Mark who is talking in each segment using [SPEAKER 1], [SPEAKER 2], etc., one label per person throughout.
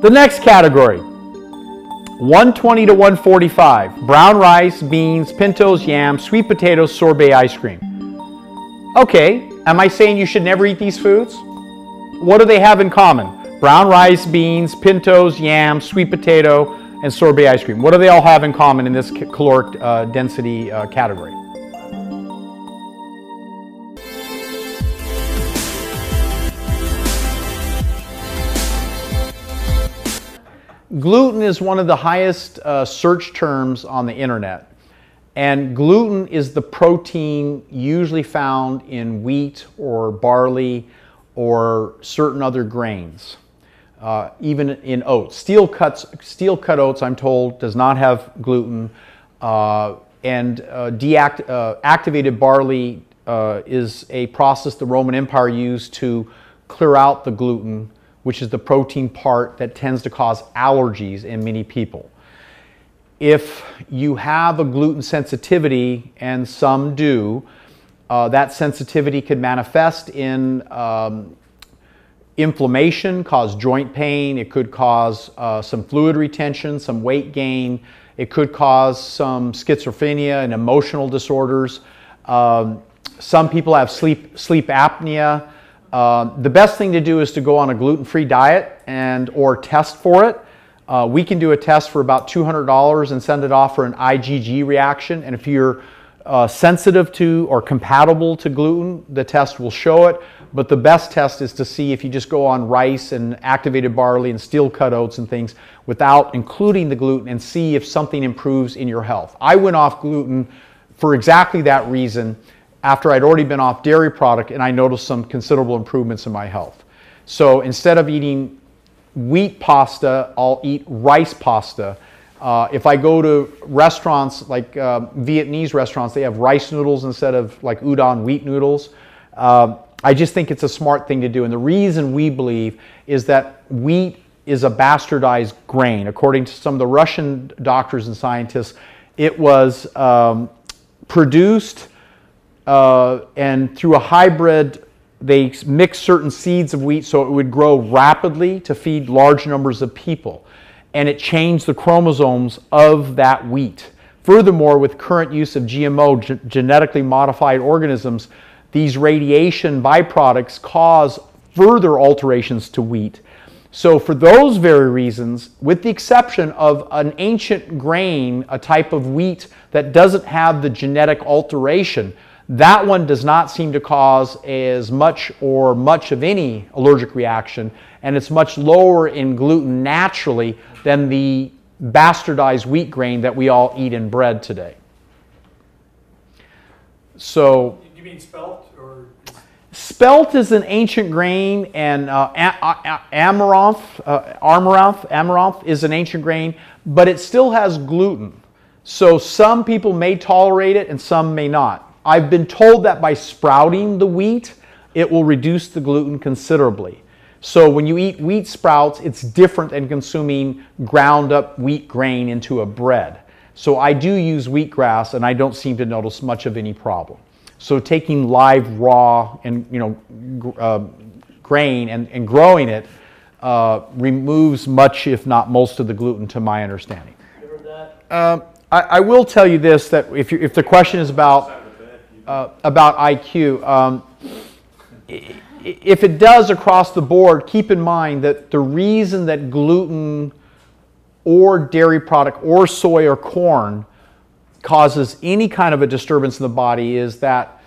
[SPEAKER 1] The next category 120 to 145 brown rice, beans, pintos, yams, sweet potatoes, sorbet ice cream. Okay, am I saying you should never eat these foods? What do they have in common? Brown rice, beans, pintos, yams, sweet potato, and sorbet ice cream. What do they all have in common in this caloric uh, density uh, category? Gluten is one of the highest uh, search terms on the internet. And gluten is the protein usually found in wheat or barley or certain other grains, uh, even in oats. Steel, cuts, steel cut oats, I'm told, does not have gluten. Uh, and uh, deact- uh, activated barley uh, is a process the Roman Empire used to clear out the gluten which is the protein part that tends to cause allergies in many people. If you have a gluten sensitivity, and some do, uh, that sensitivity could manifest in um, inflammation, cause joint pain, it could cause uh, some fluid retention, some weight gain, it could cause some schizophrenia and emotional disorders. Um, some people have sleep, sleep apnea. Uh, the best thing to do is to go on a gluten-free diet and or test for it. Uh, we can do a test for about $200 and send it off for an IgG reaction. And if you're uh, sensitive to or compatible to gluten, the test will show it. But the best test is to see if you just go on rice and activated barley and steel cut oats and things without including the gluten and see if something improves in your health. I went off gluten for exactly that reason after I'd already been off dairy product and I noticed some considerable improvements in my health. So instead of eating wheat pasta, I'll eat rice pasta. Uh, if I go to restaurants like uh, Vietnamese restaurants, they have rice noodles instead of like udon wheat noodles. Uh, I just think it's a smart thing to do. And the reason we believe is that wheat is a bastardized grain. According to some of the Russian doctors and scientists, it was um, produced uh, and through a hybrid, they mix certain seeds of wheat so it would grow rapidly to feed large numbers of people. And it changed the chromosomes of that wheat. Furthermore, with current use of GMO, genetically modified organisms, these radiation byproducts cause further alterations to wheat. So, for those very reasons, with the exception of an ancient grain, a type of wheat that doesn't have the genetic alteration, that one does not seem to cause as much or much of any allergic reaction, and it's much lower in gluten naturally than the bastardized wheat grain that we all eat in bread today. So,
[SPEAKER 2] you mean spelt or?
[SPEAKER 1] Spelt is an ancient grain, and uh, amaranth, uh, amaranth, amaranth is an ancient grain, but it still has gluten. So some people may tolerate it, and some may not. I've been told that by sprouting the wheat, it will reduce the gluten considerably. So when you eat wheat sprouts, it's different than consuming ground up wheat grain into a bread. So I do use wheatgrass and I don't seem to notice much of any problem. So taking live, raw, and you know, uh, grain and, and growing it uh, removes much, if not most, of the gluten, to my understanding. Uh, I, I, will tell you this: that if, you, if the question is about uh, about IQ. Um, if it does across the board, keep in mind that the reason that gluten or dairy product or soy or corn causes any kind of a disturbance in the body is that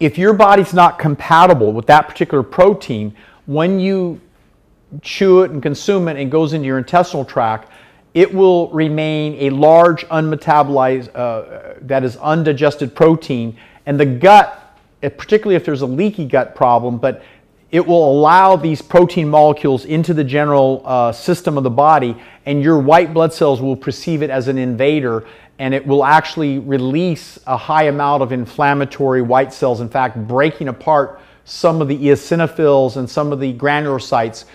[SPEAKER 1] if your body's not compatible with that particular protein, when you chew it and consume it and it goes into your intestinal tract, it will remain a large unmetabolized, uh, that is undigested protein. And the gut, particularly if there's a leaky gut problem, but it will allow these protein molecules into the general uh, system of the body, and your white blood cells will perceive it as an invader, and it will actually release a high amount of inflammatory white cells, in fact, breaking apart some of the eosinophils and some of the granulocytes.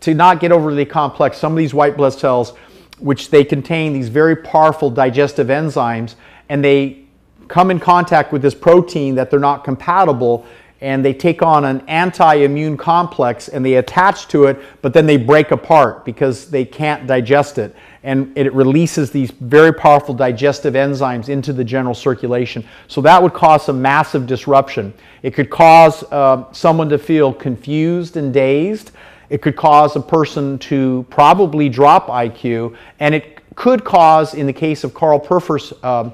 [SPEAKER 1] To not get overly complex, some of these white blood cells which they contain these very powerful digestive enzymes, and they come in contact with this protein that they're not compatible, and they take on an anti-immune complex and they attach to it, but then they break apart because they can't digest it. And it releases these very powerful digestive enzymes into the general circulation. So that would cause some massive disruption. It could cause uh, someone to feel confused and dazed. It could cause a person to probably drop IQ, and it could cause, in the case of Carl Perfur's um,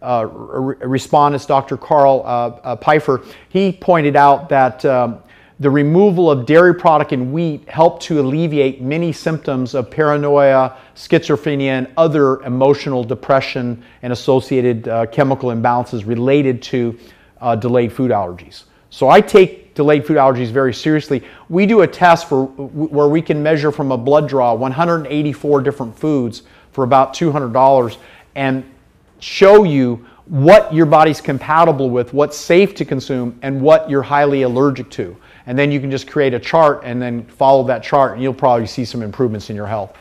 [SPEAKER 1] uh, respondents, Dr. Carl uh, uh, Pfeiffer, he pointed out that um, the removal of dairy product in wheat helped to alleviate many symptoms of paranoia, schizophrenia, and other emotional depression and associated uh, chemical imbalances related to uh, delayed food allergies. So I take delayed food allergies very seriously. We do a test for where we can measure from a blood draw 184 different foods for about $200 and show you what your body's compatible with, what's safe to consume, and what you're highly allergic to. And then you can just create a chart and then follow that chart, and you'll probably see some improvements in your health.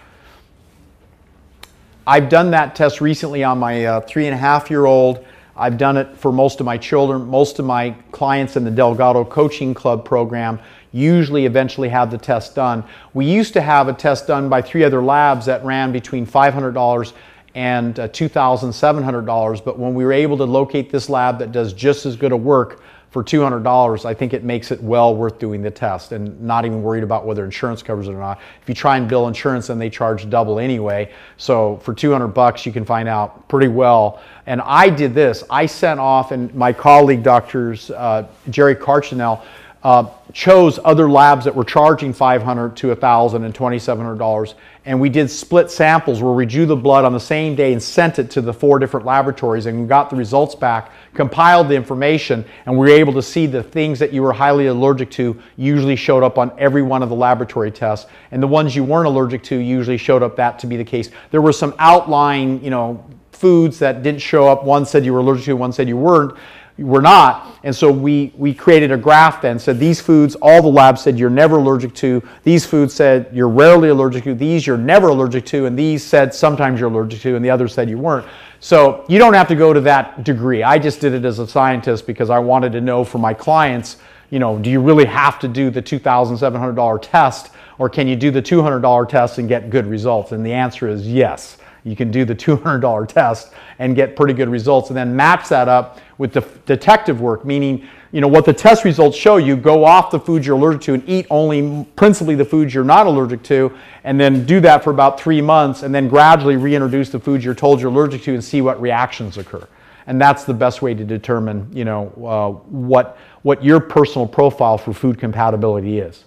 [SPEAKER 1] I've done that test recently on my uh, three and a half year old. I've done it for most of my children. Most of my clients in the Delgado Coaching Club program usually eventually have the test done. We used to have a test done by three other labs that ran between $500 and uh, $2,700. But when we were able to locate this lab that does just as good a work for $200, I think it makes it well worth doing the test and not even worried about whether insurance covers it or not. If you try and bill insurance, then they charge double anyway. So for 200 bucks, you can find out pretty well. And I did this. I sent off, and my colleague, doctors uh, Jerry Karchinell, uh, chose other labs that were charging 500 to 1000 and 2700 dollars. And we did split samples where we drew the blood on the same day and sent it to the four different laboratories and we got the results back compiled the information and we were able to see the things that you were highly allergic to usually showed up on every one of the laboratory tests. And the ones you weren't allergic to usually showed up that to be the case. There were some outlying you know foods that didn't show up. One said you were allergic to one said you weren't we're not. And so we, we created a graph then, said these foods, all the labs said you're never allergic to. These foods said you're rarely allergic to. These you're never allergic to. And these said sometimes you're allergic to. And the others said you weren't. So you don't have to go to that degree. I just did it as a scientist because I wanted to know for my clients, you know, do you really have to do the $2,700 test or can you do the $200 test and get good results? And the answer is yes you can do the $200 test and get pretty good results and then match that up with the detective work, meaning you know what the test results show you go off the foods you're allergic to and eat only principally the foods you're not allergic to and then do that for about three months and then gradually reintroduce the foods you're told you're allergic to and see what reactions occur and that's the best way to determine you know uh, what what your personal profile for food compatibility is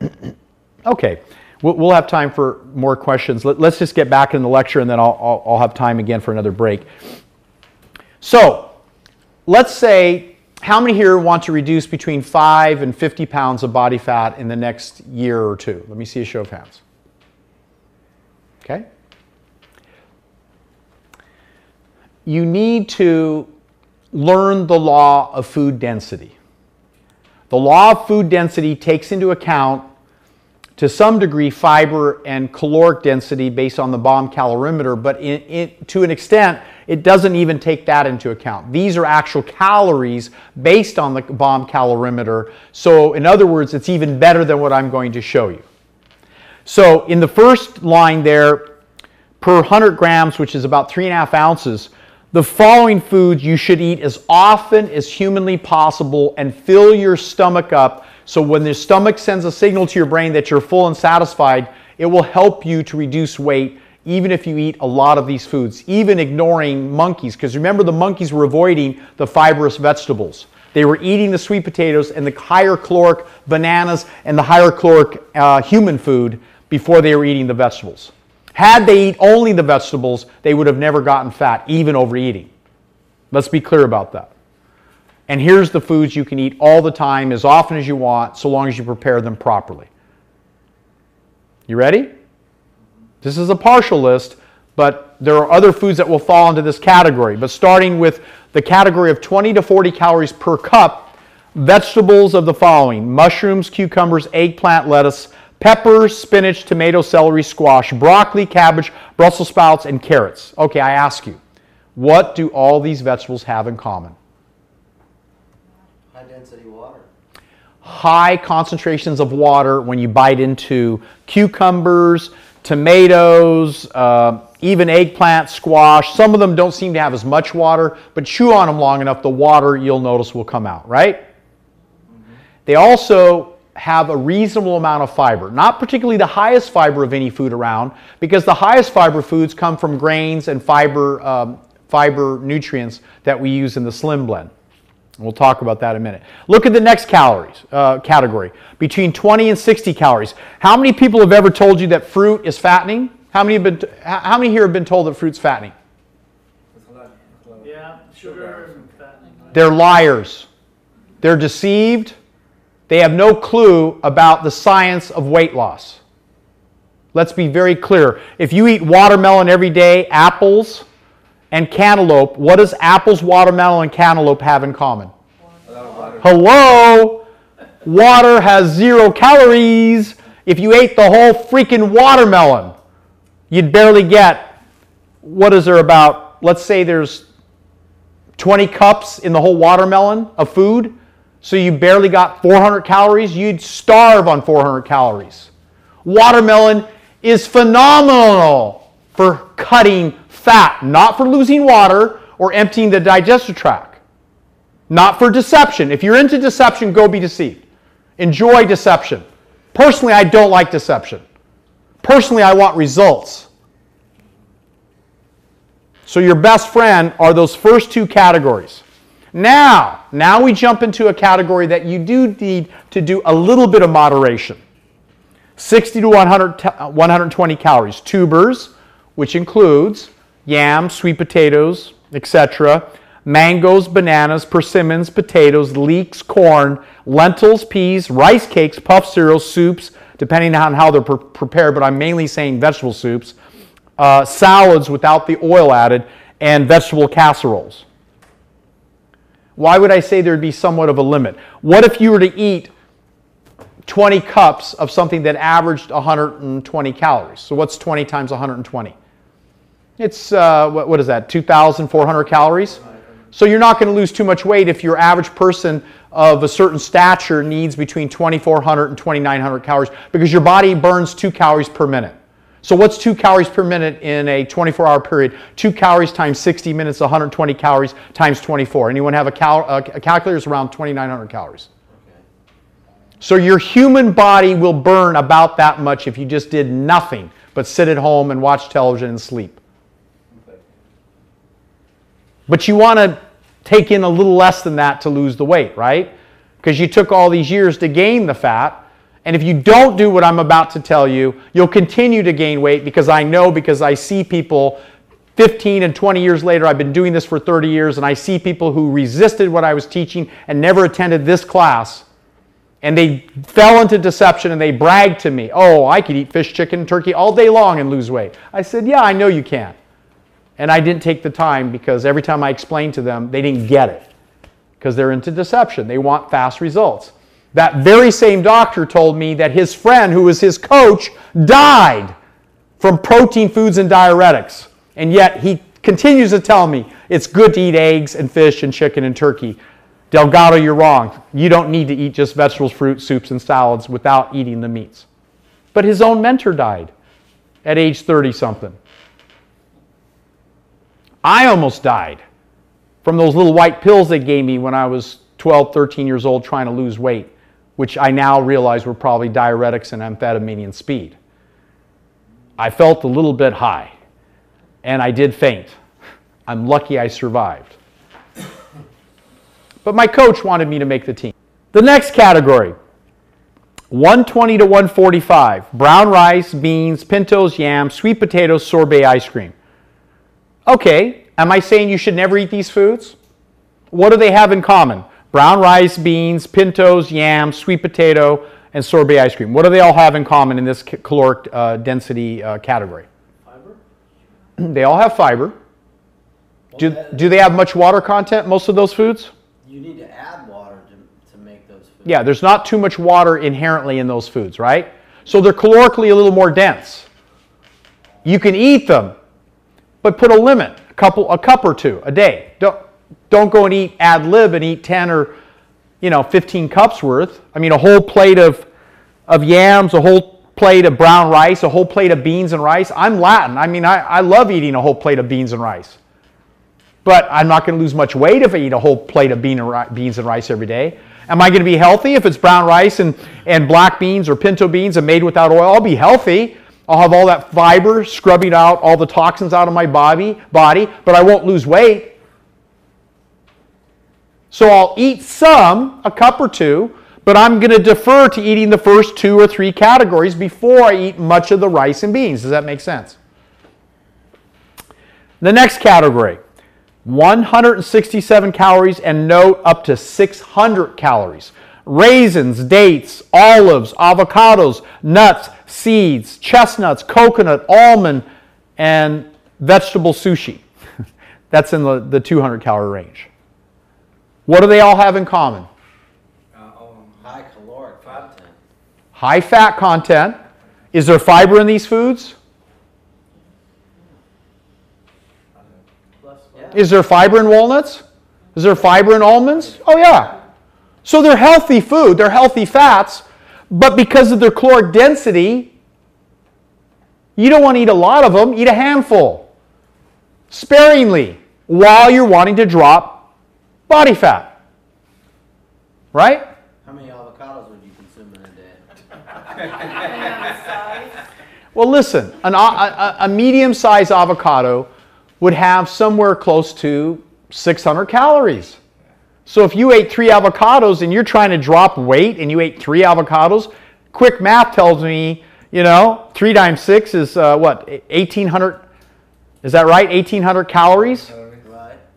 [SPEAKER 1] okay We'll have time for more questions. Let's just get back in the lecture and then I'll, I'll, have time again for another break. So, let's say how many here want to reduce between 5 and 50 pounds of body fat in the next year or two? Let me see a show of hands. Okay? You need to learn the law of food density. The law of food density takes into account to some degree fiber and caloric density based on the bomb calorimeter, but in, in, to an extent, it doesn't even take that into account. These are actual calories based on the bomb calorimeter. So, in other words, it's even better than what I'm going to show you. So, in the first line there, per 100 grams, which is about three and a half ounces, the following foods you should eat as often as humanly possible and fill your stomach up so when the stomach sends a signal to your brain that you're full and satisfied, it will help you to reduce weight even if you eat a lot of these foods, even ignoring monkeys. Because remember, the monkeys were avoiding the fibrous vegetables. They were eating the sweet potatoes and the higher caloric bananas and the higher caloric uh, human food before they were eating the vegetables. Had they eat only the vegetables, they would have never gotten fat, even overeating. Let's be clear about that. And here's the foods you can eat all the time, as often as you want, so long as you prepare them properly. You ready? This is a partial list, but there are other foods that will fall into this category. But starting with the category of 20 to 40 calories per cup, vegetables of the following mushrooms, cucumbers, eggplant, lettuce, peppers, spinach, tomato, celery, squash, broccoli, cabbage, Brussels sprouts, and carrots. Okay, I ask you, what do all these vegetables have in common?
[SPEAKER 2] density water?
[SPEAKER 1] High concentrations of water when you bite into cucumbers, tomatoes, uh, even eggplant, squash. Some of them don't seem to have as much water, but chew on them long enough, the water you'll notice will come out, right? They also have a reasonable amount of fiber. Not particularly the highest fiber of any food around, because the highest fiber foods come from grains and fiber, um, fiber nutrients that we use in the Slim Blend. We'll talk about that in a minute. Look at the next calories uh, category between 20 and 60 calories. How many people have ever told you that fruit is fattening? How many have been? T- how many here have been told that fruit's fattening?
[SPEAKER 3] Yeah, sugar fattening.
[SPEAKER 1] They're liars. They're deceived. They have no clue about the science of weight loss. Let's be very clear. If you eat watermelon every day, apples, and cantaloupe, what does apples, watermelon, and cantaloupe have in common? Hello? Water has zero calories. If you ate the whole freaking watermelon, you'd barely get, what is there about, let's say there's 20 cups in the whole watermelon of food, so you barely got 400 calories, you'd starve on 400 calories. Watermelon is phenomenal for cutting fat, not for losing water or emptying the digestive tract. Not for deception. If you're into deception, go be deceived. Enjoy deception. Personally, I don't like deception. Personally, I want results. So your best friend are those first two categories. Now, now we jump into a category that you do need to do a little bit of moderation. 60 to 100, uh, 120 calories. Tubers, which includes yams, sweet potatoes, etc. Mangoes, bananas, persimmons, potatoes, leeks, corn, lentils, peas, rice cakes, puff cereals, soups, depending on how they're pre- prepared, but I'm mainly saying vegetable soups, uh, salads without the oil added, and vegetable casseroles. Why would I say there'd be somewhat of a limit? What if you were to eat 20 cups of something that averaged 120 calories? So what's 20 times 120? It's, uh, what, what is that, 2,400 calories? So you're not going to lose too much weight if your average person of a certain stature needs between 2,400 and 2,900 calories because your body burns two calories per minute. So what's two calories per minute in a 24-hour period? Two calories times 60 minutes, 120 calories times 24. Anyone have a, cal- a calculator? It's around 2,900 calories. So your human body will burn about that much if you just did nothing but sit at home and watch television and sleep. But you want to take in a little less than that to lose the weight, right? Because you took all these years to gain the fat. And if you don't do what I'm about to tell you, you'll continue to gain weight because I know, because I see people 15 and 20 years later, I've been doing this for 30 years, and I see people who resisted what I was teaching and never attended this class. And they fell into deception and they bragged to me, oh, I could eat fish, chicken, turkey all day long and lose weight. I said, yeah, I know you can. And I didn't take the time because every time I explained to them, they didn't get it because they're into deception. They want fast results. That very same doctor told me that his friend, who was his coach, died from protein foods and diuretics. And yet he continues to tell me it's good to eat eggs and fish and chicken and turkey. Delgado, you're wrong. You don't need to eat just vegetables, fruit, soups, and salads without eating the meats. But his own mentor died at age 30 something. I almost died from those little white pills they gave me when I was 12, 13 years old trying to lose weight, which I now realize were probably diuretics and amphetamine and speed. I felt a little bit high and I did faint. I'm lucky I survived. But my coach wanted me to make the team. The next category 120 to 145 brown rice, beans, pintos, yams, sweet potatoes, sorbet ice cream. Okay, am I saying you should never eat these foods? What do they have in common? Brown rice, beans, pintos, yams, sweet potato, and sorbet ice cream. What do they all have in common in this caloric uh, density uh, category?
[SPEAKER 3] Fiber?
[SPEAKER 1] They all have fiber. Do, do they have much water content, most of those foods?
[SPEAKER 2] You need to add water to, to make those foods.
[SPEAKER 1] Yeah, there's not too much water inherently in those foods, right? So they're calorically a little more dense. You can eat them, but put a limit, a couple, a cup or two a day. Don't don't go and eat ad lib and eat 10 or you know, 15 cups worth. I mean, a whole plate of, of yams, a whole plate of brown rice, a whole plate of beans and rice. I'm Latin. I mean, I, I love eating a whole plate of beans and rice. But I'm not going to lose much weight if I eat a whole plate of bean and ri- beans and rice every day. Am I going to be healthy if it's brown rice and, and black beans or pinto beans and made without oil? I'll be healthy. I'll have all that fiber scrubbing out all the toxins out of my body, body, but I won't lose weight. So I'll eat some, a cup or two, but I'm going to defer to eating the first two or three categories before I eat much of the rice and beans. Does that make sense? The next category 167 calories and note up to 600 calories. Raisins, dates, olives, avocados, nuts, seeds, chestnuts, coconut, almond, and vegetable sushi. That's in the, the 200 calorie range. What do they all have in common?
[SPEAKER 2] Uh, High caloric content.
[SPEAKER 1] High fat content. Is there fiber in these foods? Is there fiber in walnuts? Is there fiber in almonds? Oh, yeah. So they're healthy food, they're healthy fats, but because of their caloric density, you don't want to eat a lot of them, eat a handful sparingly while you're wanting to drop body fat. Right?
[SPEAKER 2] How many avocados would you consume in a day?
[SPEAKER 4] Depending on the size.
[SPEAKER 1] Well, listen, an, a, a, a medium sized avocado would have somewhere close to 600 calories. So if you ate three avocados and you're trying to drop weight and you ate three avocados, quick math tells me, you know, three times six is uh, what, 1800? Is that right? 1800 calories?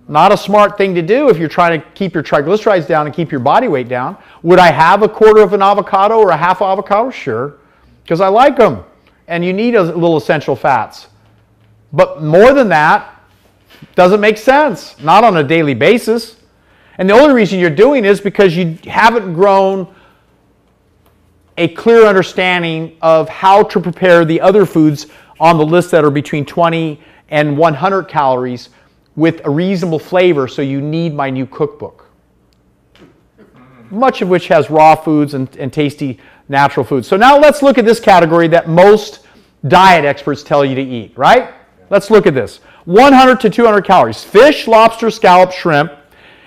[SPEAKER 1] Not a smart thing to do if you're trying to keep your triglycerides down and keep your body weight down. Would I have a quarter of an avocado or a half avocado? Sure, because I like them. And you need a little essential fats. But more than that, doesn't make sense. Not on a daily basis. And the only reason you're doing is because you haven't grown a clear understanding of how to prepare the other foods on the list that are between 20 and 100 calories with a reasonable flavor, so you need my new cookbook. Much of which has raw foods and, and tasty natural foods. So now let's look at this category that most diet experts tell you to eat, right? Let's look at this 100 to 200 calories fish, lobster, scallop, shrimp.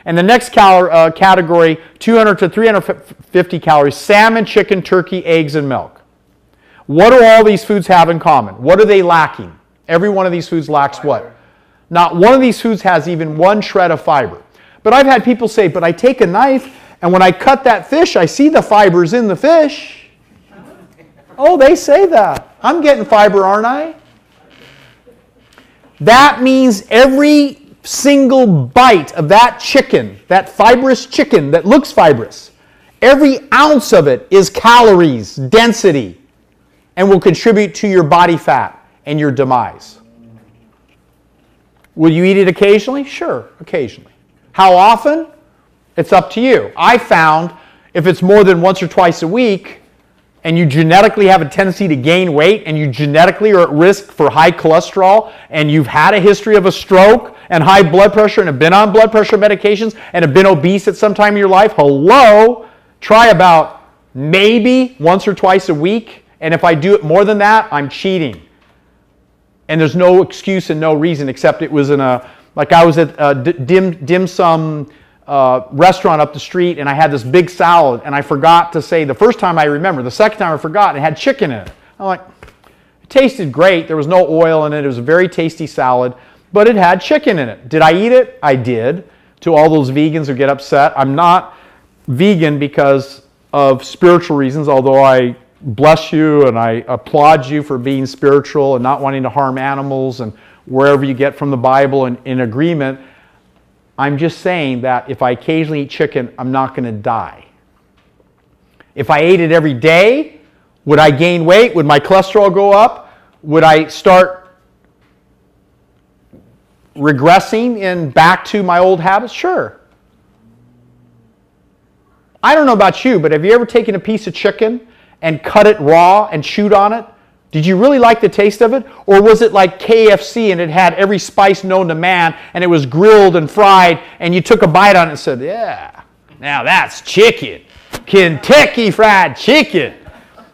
[SPEAKER 1] And the next cal- uh, category 200 to 350 calories salmon, chicken, turkey, eggs, and milk. What do all these foods have in common? What are they lacking? Every one of these foods lacks what? Not one of these foods has even one shred of fiber. But I've had people say, but I take a knife and when I cut that fish, I see the fibers in the fish. Oh, they say that. I'm getting fiber, aren't I? That means every single bite of that chicken, that fibrous chicken that looks fibrous, every ounce of it is calories, density, and will contribute to your body fat and your demise. Will you eat it occasionally? Sure, occasionally. How often? It's up to you. I found if it's more than once or twice a week, and you genetically have a tendency to gain weight, and you genetically are at risk for high cholesterol, and you've had a history of a stroke and high blood pressure, and have been on blood pressure medications, and have been obese at some time in your life, hello, try about maybe once or twice a week. And if I do it more than that, I'm cheating and there's no excuse and no reason except it was in a like I was at uh, a dim dim sum uh, restaurant up the street and I had this big salad and I forgot to say the first time I remember the second time I forgot it had chicken in it. I'm like, it tasted great. There was no oil in it. It was a very tasty salad, but it had chicken in it. Did I eat it? I did. To all those vegans who get upset, I'm not vegan because of spiritual reasons, although I bless you and I applaud you for being spiritual and not wanting to harm animals and wherever you get from the Bible and in agreement. I'm just saying that if I occasionally eat chicken, I'm not going to die. If I ate it every day, would I gain weight? Would my cholesterol go up? Would I start regressing in back to my old habits? Sure. I don't know about you, but have you ever taken a piece of chicken and cut it raw and chewed on it? Did you really like the taste of it? Or was it like KFC and it had every spice known to man and it was grilled and fried and you took a bite on it and said, yeah, Now that's chicken. Kentucky fried chicken.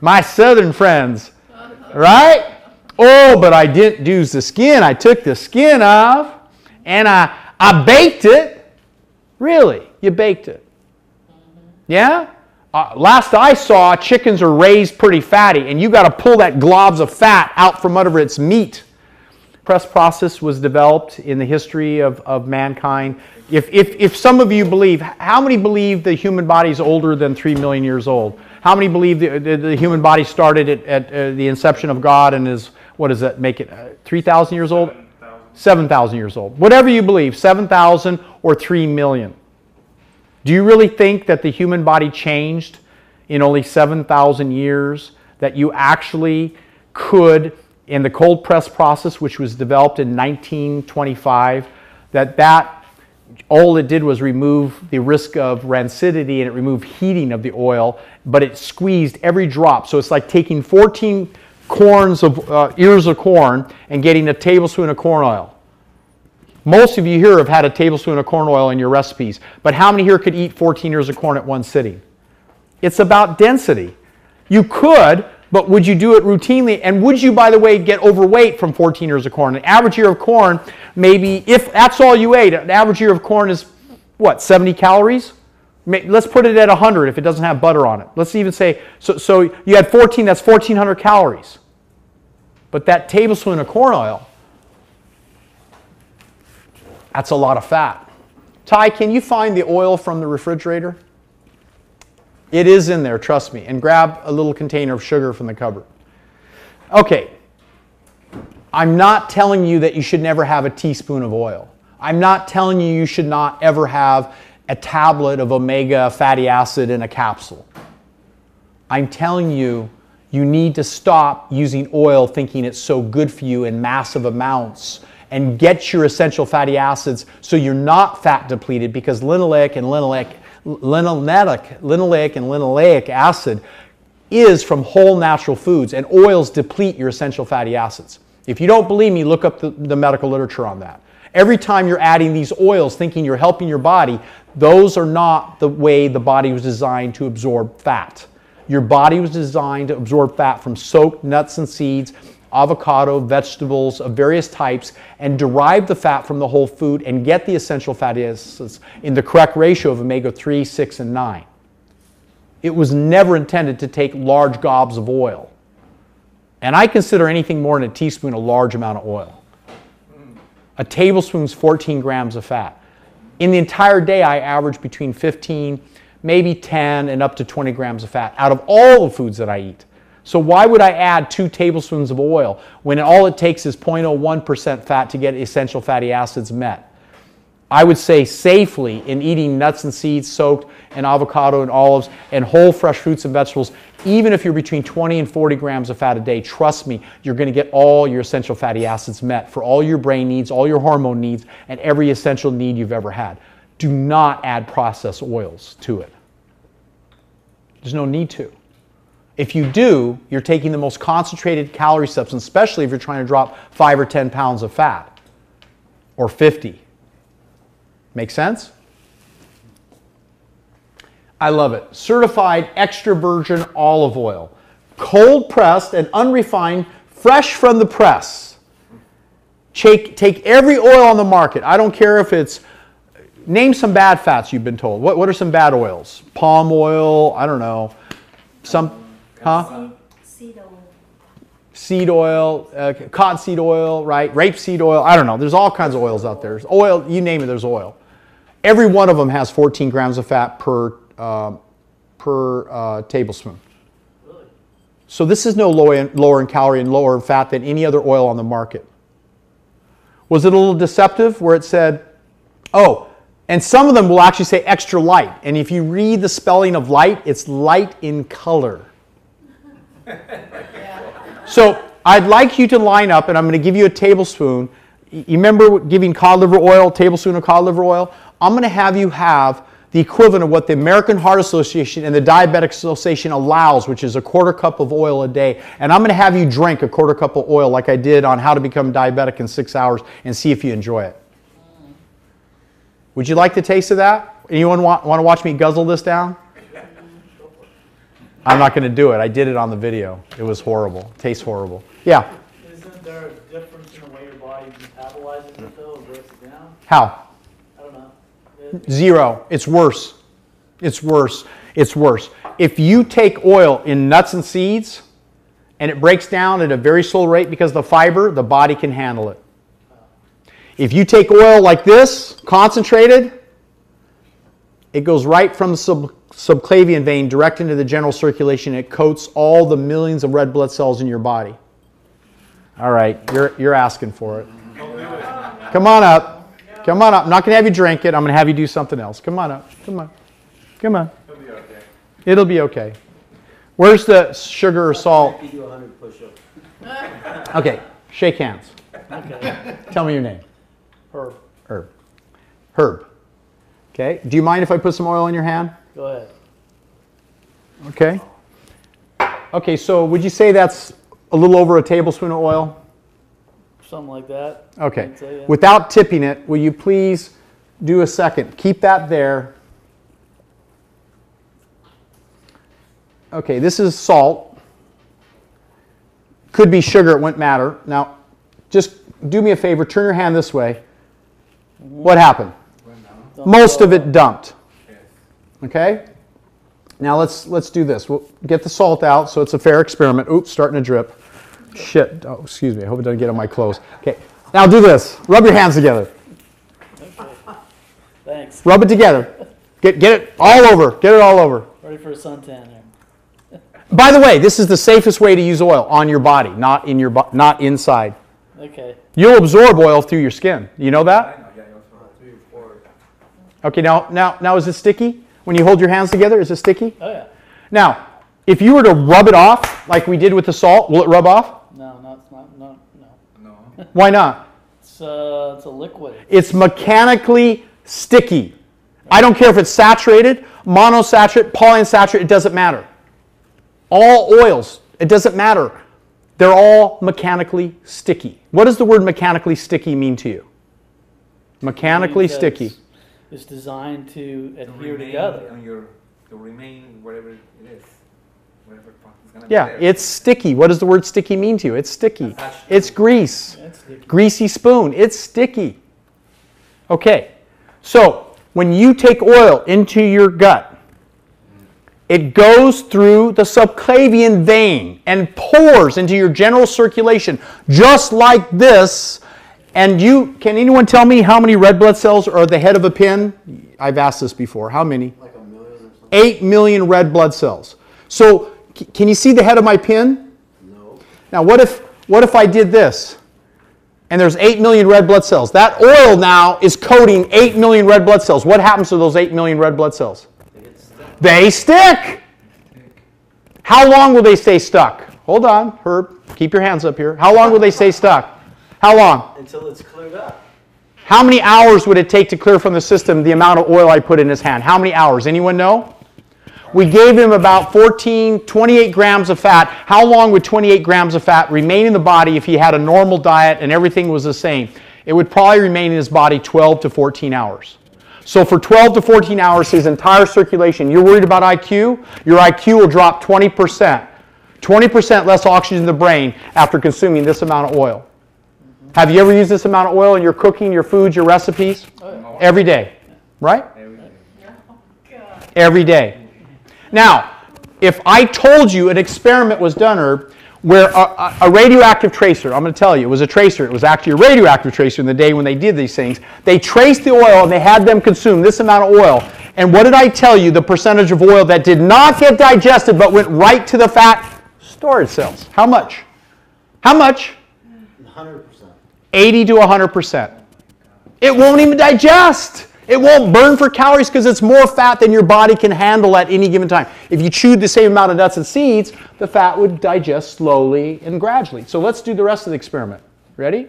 [SPEAKER 1] My southern friends, right? Oh, but I didn't use the skin. I took the skin off and I, I baked it. Really? You baked it? Yeah? Uh, last I saw, chickens are raised pretty fatty, and you got to pull that globs of fat out from under its meat. Press process was developed in the history of, of mankind. If, if, if some of you believe, how many believe the human body is older than 3 million years old? How many believe the, the, the human body started at, at uh, the inception of God and is, what does that make it, uh, 3,000 years old? 7,000 years old. Whatever you believe, 7,000 or 3 million. Do you really think that the human body changed in only 7,000 years? That you actually could, in the cold press process, which was developed in 1925, that that all it did was remove the risk of rancidity and it removed heating of the oil, but it squeezed every drop. So it's like taking 14 corns of uh, ears of corn and getting a tablespoon of corn oil. Most of you here have had a tablespoon of corn oil in your recipes, but how many here could eat 14 ears of corn at one sitting? It's about density. You could, but would you do it routinely? And would you, by the way, get overweight from 14 ears of corn? An average ear of corn, maybe, if that's all you ate, an average ear of corn is what, 70 calories? Let's put it at 100 if it doesn't have butter on it. Let's even say, so, so you had 14, that's 1,400 calories. But that tablespoon of corn oil, that's a lot of fat. Ty, can you find the oil from the refrigerator? It is in there, trust me. And grab a little container of sugar from the cupboard. Okay. I'm not telling you that you should never have a teaspoon of oil. I'm not telling you you should not ever have a tablet of omega fatty acid in a capsule. I'm telling you you need to stop using oil thinking it's so good for you in massive amounts and get your essential fatty acids so you're not fat depleted because linoleic and linoleic, linoleic, linoleic and linoleic acid is from whole natural foods and oils deplete your essential fatty acids. If you don't believe me, look up the, the medical literature on that. Every time you're adding these oils thinking you're helping your body, those are not the way the body was designed to absorb fat. Your body was designed to absorb fat from soaked nuts and seeds avocado, vegetables of various types, and derive the fat from the whole food and get the essential fatty acids in the correct ratio of omega 3, 6, and 9. It was never intended to take large gobs of oil. And I consider anything more than a teaspoon a large amount of oil. A tablespoon is 14 grams of fat. In the entire day, I average between 15, maybe 10, and up to 20 grams of fat out of all the foods that I eat. So why would I add two tablespoons of oil when all it takes is 0.01% fat to get essential fatty acids met? I would say safely in eating nuts and seeds soaked and avocado and olives and whole fresh fruits and vegetables, even if you're between 20 and 40 grams of fat a day, trust me, you're going to get all your essential fatty acids met for all your brain needs, all your hormone needs, and every essential need you've ever had. Do not add processed oils to it. There's no need to. If you do, you're taking the most concentrated calorie substance, especially if you're trying to drop five or 10 pounds of fat or 50. Make sense? I love it. Certified extra virgin olive oil, cold pressed and unrefined, fresh from the press. Take, take every oil on the market. I don't care if it's, name some bad fats you've been told. What, what are some bad oils? Palm oil, I don't know. Some, Huh?
[SPEAKER 4] Seed oil.
[SPEAKER 1] Seed oil, uh, cottonseed oil, right? Rapeseed oil. I don't know. There's all kinds of oils out there. There's oil, you name it, there's oil. Every one of them has 14 grams of fat per, uh, per uh, tablespoon. So this is no low in, lower in calorie and lower in fat than any other oil on the market. Was it a little deceptive where it said, oh, and some of them will actually say extra light. And if you read the spelling of light, it's light in color. So I'd like you to line up, and I'm going to give you a tablespoon. You remember giving cod liver oil, tablespoon of cod liver oil? I'm going to have you have the equivalent of what the American Heart Association and the Diabetic Association allows, which is a quarter cup of oil a day. And I'm going to have you drink a quarter cup of oil like I did on how to become diabetic in six hours and see if you enjoy it. Would you like the taste of that? Anyone want, want to watch me guzzle this down? I'm not going to do it. I did it on the video. It was horrible. Tastes horrible. Yeah.
[SPEAKER 3] Isn't there a difference in the way your body metabolizes it though, or breaks it down?
[SPEAKER 1] How?
[SPEAKER 3] I don't know. It-
[SPEAKER 1] Zero. It's worse. It's worse. It's worse. If you take oil in nuts and seeds and it breaks down at a very slow rate because of the fiber, the body can handle it. If you take oil like this, concentrated, it goes right from the sub- subclavian vein direct into the general circulation. It coats all the millions of red blood cells in your body. All right, you're, you're asking for it. Come on up. Come on up. I'm not going to have you drink it. I'm going to have you do something else. Come on up. Come on. Come on. It'll be okay. It'll be okay. Where's the sugar or salt?
[SPEAKER 2] You do a hundred push-ups.
[SPEAKER 1] Okay, shake hands.
[SPEAKER 3] Okay,
[SPEAKER 1] Tell me your name.
[SPEAKER 3] Herb,
[SPEAKER 1] Herb. Herb. Okay. Do you mind if I put some oil in your hand?
[SPEAKER 3] go ahead.
[SPEAKER 1] Okay. Okay, so would you say that's a little over a tablespoon of oil?
[SPEAKER 3] Something like that.
[SPEAKER 1] Okay.
[SPEAKER 3] Say, yeah.
[SPEAKER 1] Without tipping it, will you please do a second? Keep that there. Okay, this is salt. Could be sugar, it wouldn't matter. Now, just do me a favor, turn your hand this way. What happened?
[SPEAKER 3] Don't
[SPEAKER 1] Most of it dumped. Okay? Now let's let's do this. We'll get the salt out so it's a fair experiment. Oops, starting to drip. Shit. Oh, excuse me. I hope it doesn't get on my clothes. Okay. Now do this. Rub your hands together.
[SPEAKER 3] Thanks.
[SPEAKER 1] Rub it together. Get get it all over. Get it all over.
[SPEAKER 3] Ready for a suntan here.
[SPEAKER 1] By the way, this is the safest way to use oil on your body, not in your bo- not inside.
[SPEAKER 3] Okay.
[SPEAKER 1] You'll absorb oil through your skin. You know that? Okay, now now now is it sticky? When you hold your hands together, is it sticky?
[SPEAKER 3] Oh yeah.
[SPEAKER 1] Now, if you were to rub it off like we did with the salt, will it rub off?
[SPEAKER 3] No, no, it's not. No, no.
[SPEAKER 1] Why not?
[SPEAKER 3] It's uh, it's a liquid.
[SPEAKER 1] It's mechanically sticky. I don't care if it's saturated, monosaturated, polyunsaturated, it doesn't matter. All oils, it doesn't matter. They're all mechanically sticky. What does the word mechanically sticky mean to you? Mechanically
[SPEAKER 3] Because
[SPEAKER 1] sticky.
[SPEAKER 3] It's designed to
[SPEAKER 5] to
[SPEAKER 3] adhere
[SPEAKER 5] remain
[SPEAKER 3] together.
[SPEAKER 5] on your to remain whatever it is, whatever part gonna
[SPEAKER 1] Yeah,
[SPEAKER 5] be
[SPEAKER 1] it's sticky. What does the word sticky mean to you? It's sticky.
[SPEAKER 5] Attached
[SPEAKER 1] It's grease.
[SPEAKER 3] That's sticky.
[SPEAKER 1] greasy spoon. It's sticky. Okay, so when you take oil into your gut, it goes through the subclavian vein and pours into your general circulation, just like this. And you, can anyone tell me how many red blood cells are the head of a pin? I've asked this before. How many?
[SPEAKER 2] Like a million or something?
[SPEAKER 1] 8 million red blood cells. So, c- can you see the head of my pin?
[SPEAKER 2] No.
[SPEAKER 1] Now, what if what if I did this? And there's 8 million red blood cells. That oil now is coating 8 million red blood cells. What happens to those 8 million red blood cells?
[SPEAKER 2] They get stuck.
[SPEAKER 1] They stick. How long will they stay stuck? Hold on, Herb. Keep your hands up here. How long will they stay stuck? How long?
[SPEAKER 2] Until it's cleared up.
[SPEAKER 1] How many hours would it take to clear from the system the amount of oil I put in his hand? How many hours? Anyone know? We gave him about 14, 28 grams of fat. How long would 28 grams of fat remain in the body if he had a normal diet and everything was the same? It would probably remain in his body 12 to 14 hours. So for 12 to 14 hours, his entire circulation, you're worried about IQ? Your IQ will drop 20%. 20% less oxygen in the brain after consuming this amount of oil. Have you ever used this amount of oil in your cooking, your foods, your recipes? Every day, right? Every day. Now, if I told you an experiment was done, where a, a- radioactive tracer, I'm going to tell you, it was a tracer. It was actually a radioactive tracer in the day when they did these things. They traced the oil and they had them consume this amount of oil. And what did I tell you? The percentage of oil that did not get digested but went right to the fat storage cells. How much? How much?
[SPEAKER 2] 100%.
[SPEAKER 1] 80 to 100%. It won't even digest. It won't burn for calories because it's more fat than your body can handle at any given time. If you chewed the same amount of nuts and seeds, the fat would digest slowly and gradually. So let's do the rest of the experiment. Ready?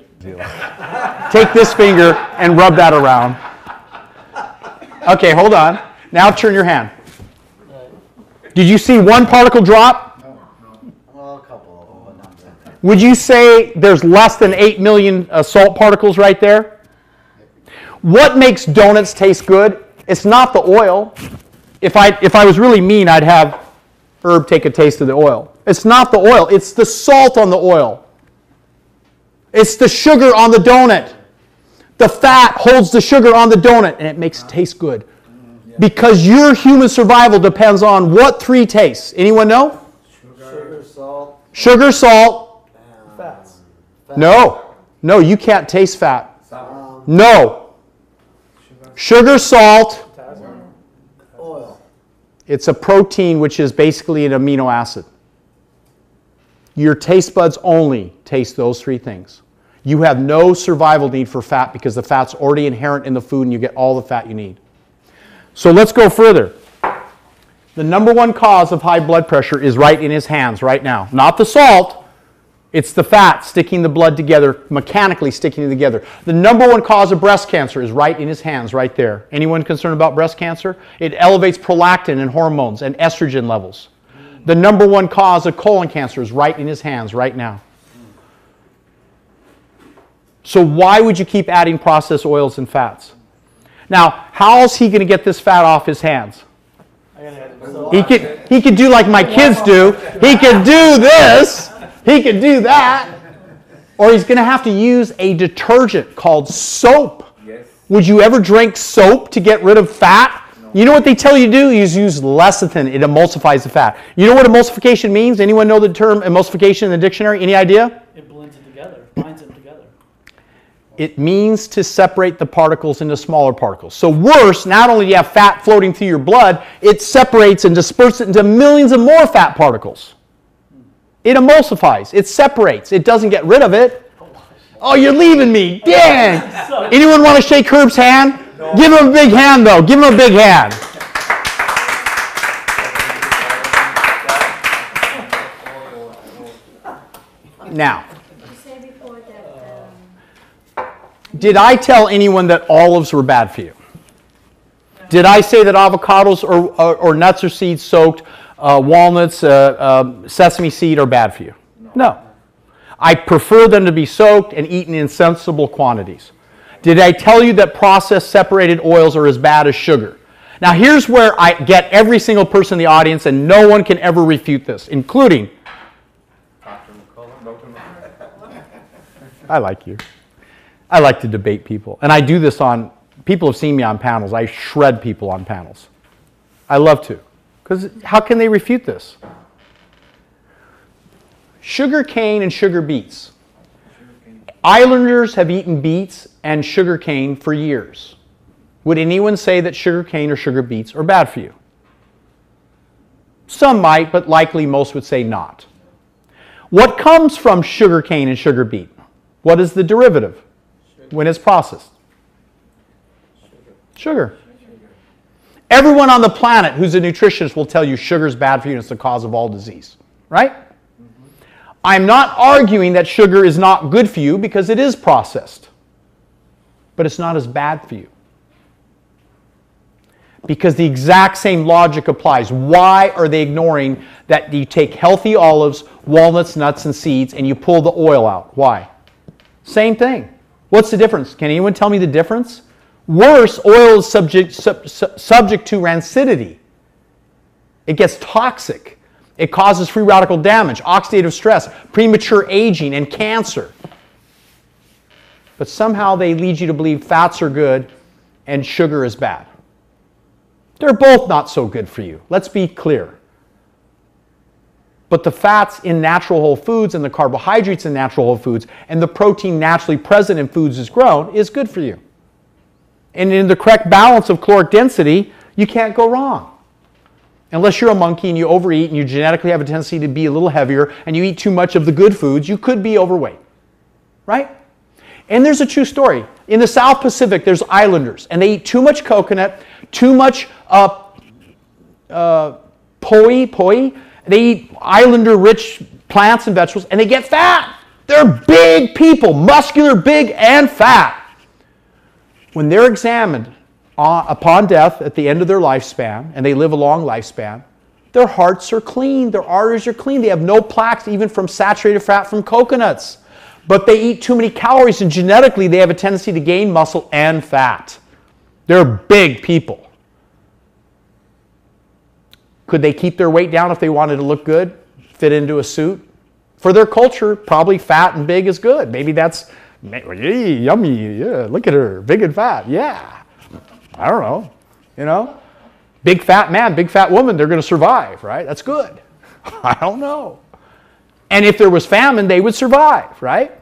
[SPEAKER 1] Take this finger and rub that around. Okay, hold on. Now turn your hand. Did you see one particle drop?
[SPEAKER 2] Well, a couple of them, but not that.
[SPEAKER 1] Would you say there's less than 8 million uh, salt particles right there? What makes donuts taste good? It's not the oil. If I, if I was really mean, I'd have Herb take a taste of the oil. It's not the oil, it's the salt on the oil. It's the sugar on the donut. The fat holds the sugar on the donut and it makes it taste good. Because your human survival depends on what three tastes? Anyone know?
[SPEAKER 3] Sugar, salt,
[SPEAKER 1] Sugar, salt.
[SPEAKER 3] Fats.
[SPEAKER 1] No. No, you can't taste fat.
[SPEAKER 5] Salt,
[SPEAKER 1] No.
[SPEAKER 5] sugar.
[SPEAKER 1] Sugar, salt.
[SPEAKER 2] Oil.
[SPEAKER 1] It's a protein which is basically an amino acid. Your taste buds only taste those three things. You have no survival need for fat because the fat's already inherent in the food and you get all the fat you need. So let's go further. The number one cause of high blood pressure is right in his hands right now. Not the salt, it's the fat sticking the blood together, mechanically sticking it together. The number one cause of breast cancer is right in his hands, right there. Anyone concerned about breast cancer? It elevates prolactin and hormones and estrogen levels. The number one cause of colon cancer is right in his hands, right now. So, why would you keep adding processed oils and fats? Now, how is he going to get this fat off his hands?
[SPEAKER 3] I gotta add it.
[SPEAKER 1] He could, he could do like my kids do. He could do this. He could do that. Or he's going to have to use a detergent called soap.
[SPEAKER 5] Yes.
[SPEAKER 1] Would you ever drink soap to get rid of fat? No. You know what they tell you to do? You use lecithin. It emulsifies the fat. You know what emulsification means? Anyone know the term emulsification in the dictionary? Any idea?
[SPEAKER 3] It blends it together, binds them together.
[SPEAKER 1] It means to separate the particles into smaller particles. So worse, not only do you have fat floating through your blood, it separates and disperses it into millions of more fat particles. It emulsifies, it separates, it doesn't get rid of it. Oh, you're leaving me. Dang. Anyone want to shake Herb's hand? Give him a big hand though. Give him a big hand. Now,
[SPEAKER 4] Did you say before that,
[SPEAKER 1] Did I tell anyone that olives were bad for you? Did I say that avocados or, or, or nuts or seeds soaked, uh, walnuts, uh, um, sesame seed are bad for you? No. I prefer them to be soaked and eaten in sensible quantities. Did I tell you that processed separated oils are as bad as sugar? Now, here's where I get every single person in the audience, and no one can ever refute this, including
[SPEAKER 5] Dr. McCullough, Dr. McCullough.
[SPEAKER 1] I like you. I like to debate people. And I do this on, people have seen me on panels. I shred people on panels. I love to. Because how can they refute this? Sugar cane and sugar beets. Islanders have eaten beets and sugar cane for years. Would anyone say that sugar cane or sugar beets are bad for you? Some might, but likely most would say not. What comes from sugar cane and sugar beet? What is the derivative when it's processed? Sugar. Everyone on the planet who's a nutritionist will tell you sugar is bad for you and it's the cause of all disease, right? I'm not arguing that sugar is not good for you because it is processed, but it's not as bad for you. Because the exact same logic applies. Why are they ignoring that you take healthy olives, walnuts, nuts, and seeds and you pull the oil out? Why? Same thing. What's the difference? Can anyone tell me the difference? Worse, oil is subject, sub, sub- subject to rancidity. It gets toxic. It causes free radical damage, oxidative stress, premature aging, and cancer. But somehow they lead you to believe fats are good and sugar is bad. They're both not so good for you. Let's be clear. But the fats in natural whole foods and the carbohydrates in natural whole foods and the protein naturally present in foods is grown is good for you. And in the correct balance of caloric density, you can't go wrong. Unless you're a monkey and you overeat and you genetically have a tendency to be a little heavier and you eat too much of the good foods, you could be overweight. Right? And there's a true story. In the South Pacific, there's islanders, and they eat too much coconut, too much uh, uh, poi, poi. They eat islander-rich plants and vegetables, and they get fat. They're big people, muscular, big, and fat. When they're examined uh, upon death at the end of their lifespan, and they live a long lifespan, their hearts are clean, their arteries are clean. They have no plaques, even from saturated fat from coconuts. But they eat too many calories, and genetically, they have a tendency to gain muscle and fat. They're big people. Could they keep their weight down if they wanted to look good, fit into a suit? For their culture, probably fat and big is good. Maybe that's "Yay, yummy. Yeah, look at her, big and fat. Yeah. I don't know. You know, big fat man, big fat woman, they're going to survive, right? That's good. I don't know. And if there was famine, they would survive, right?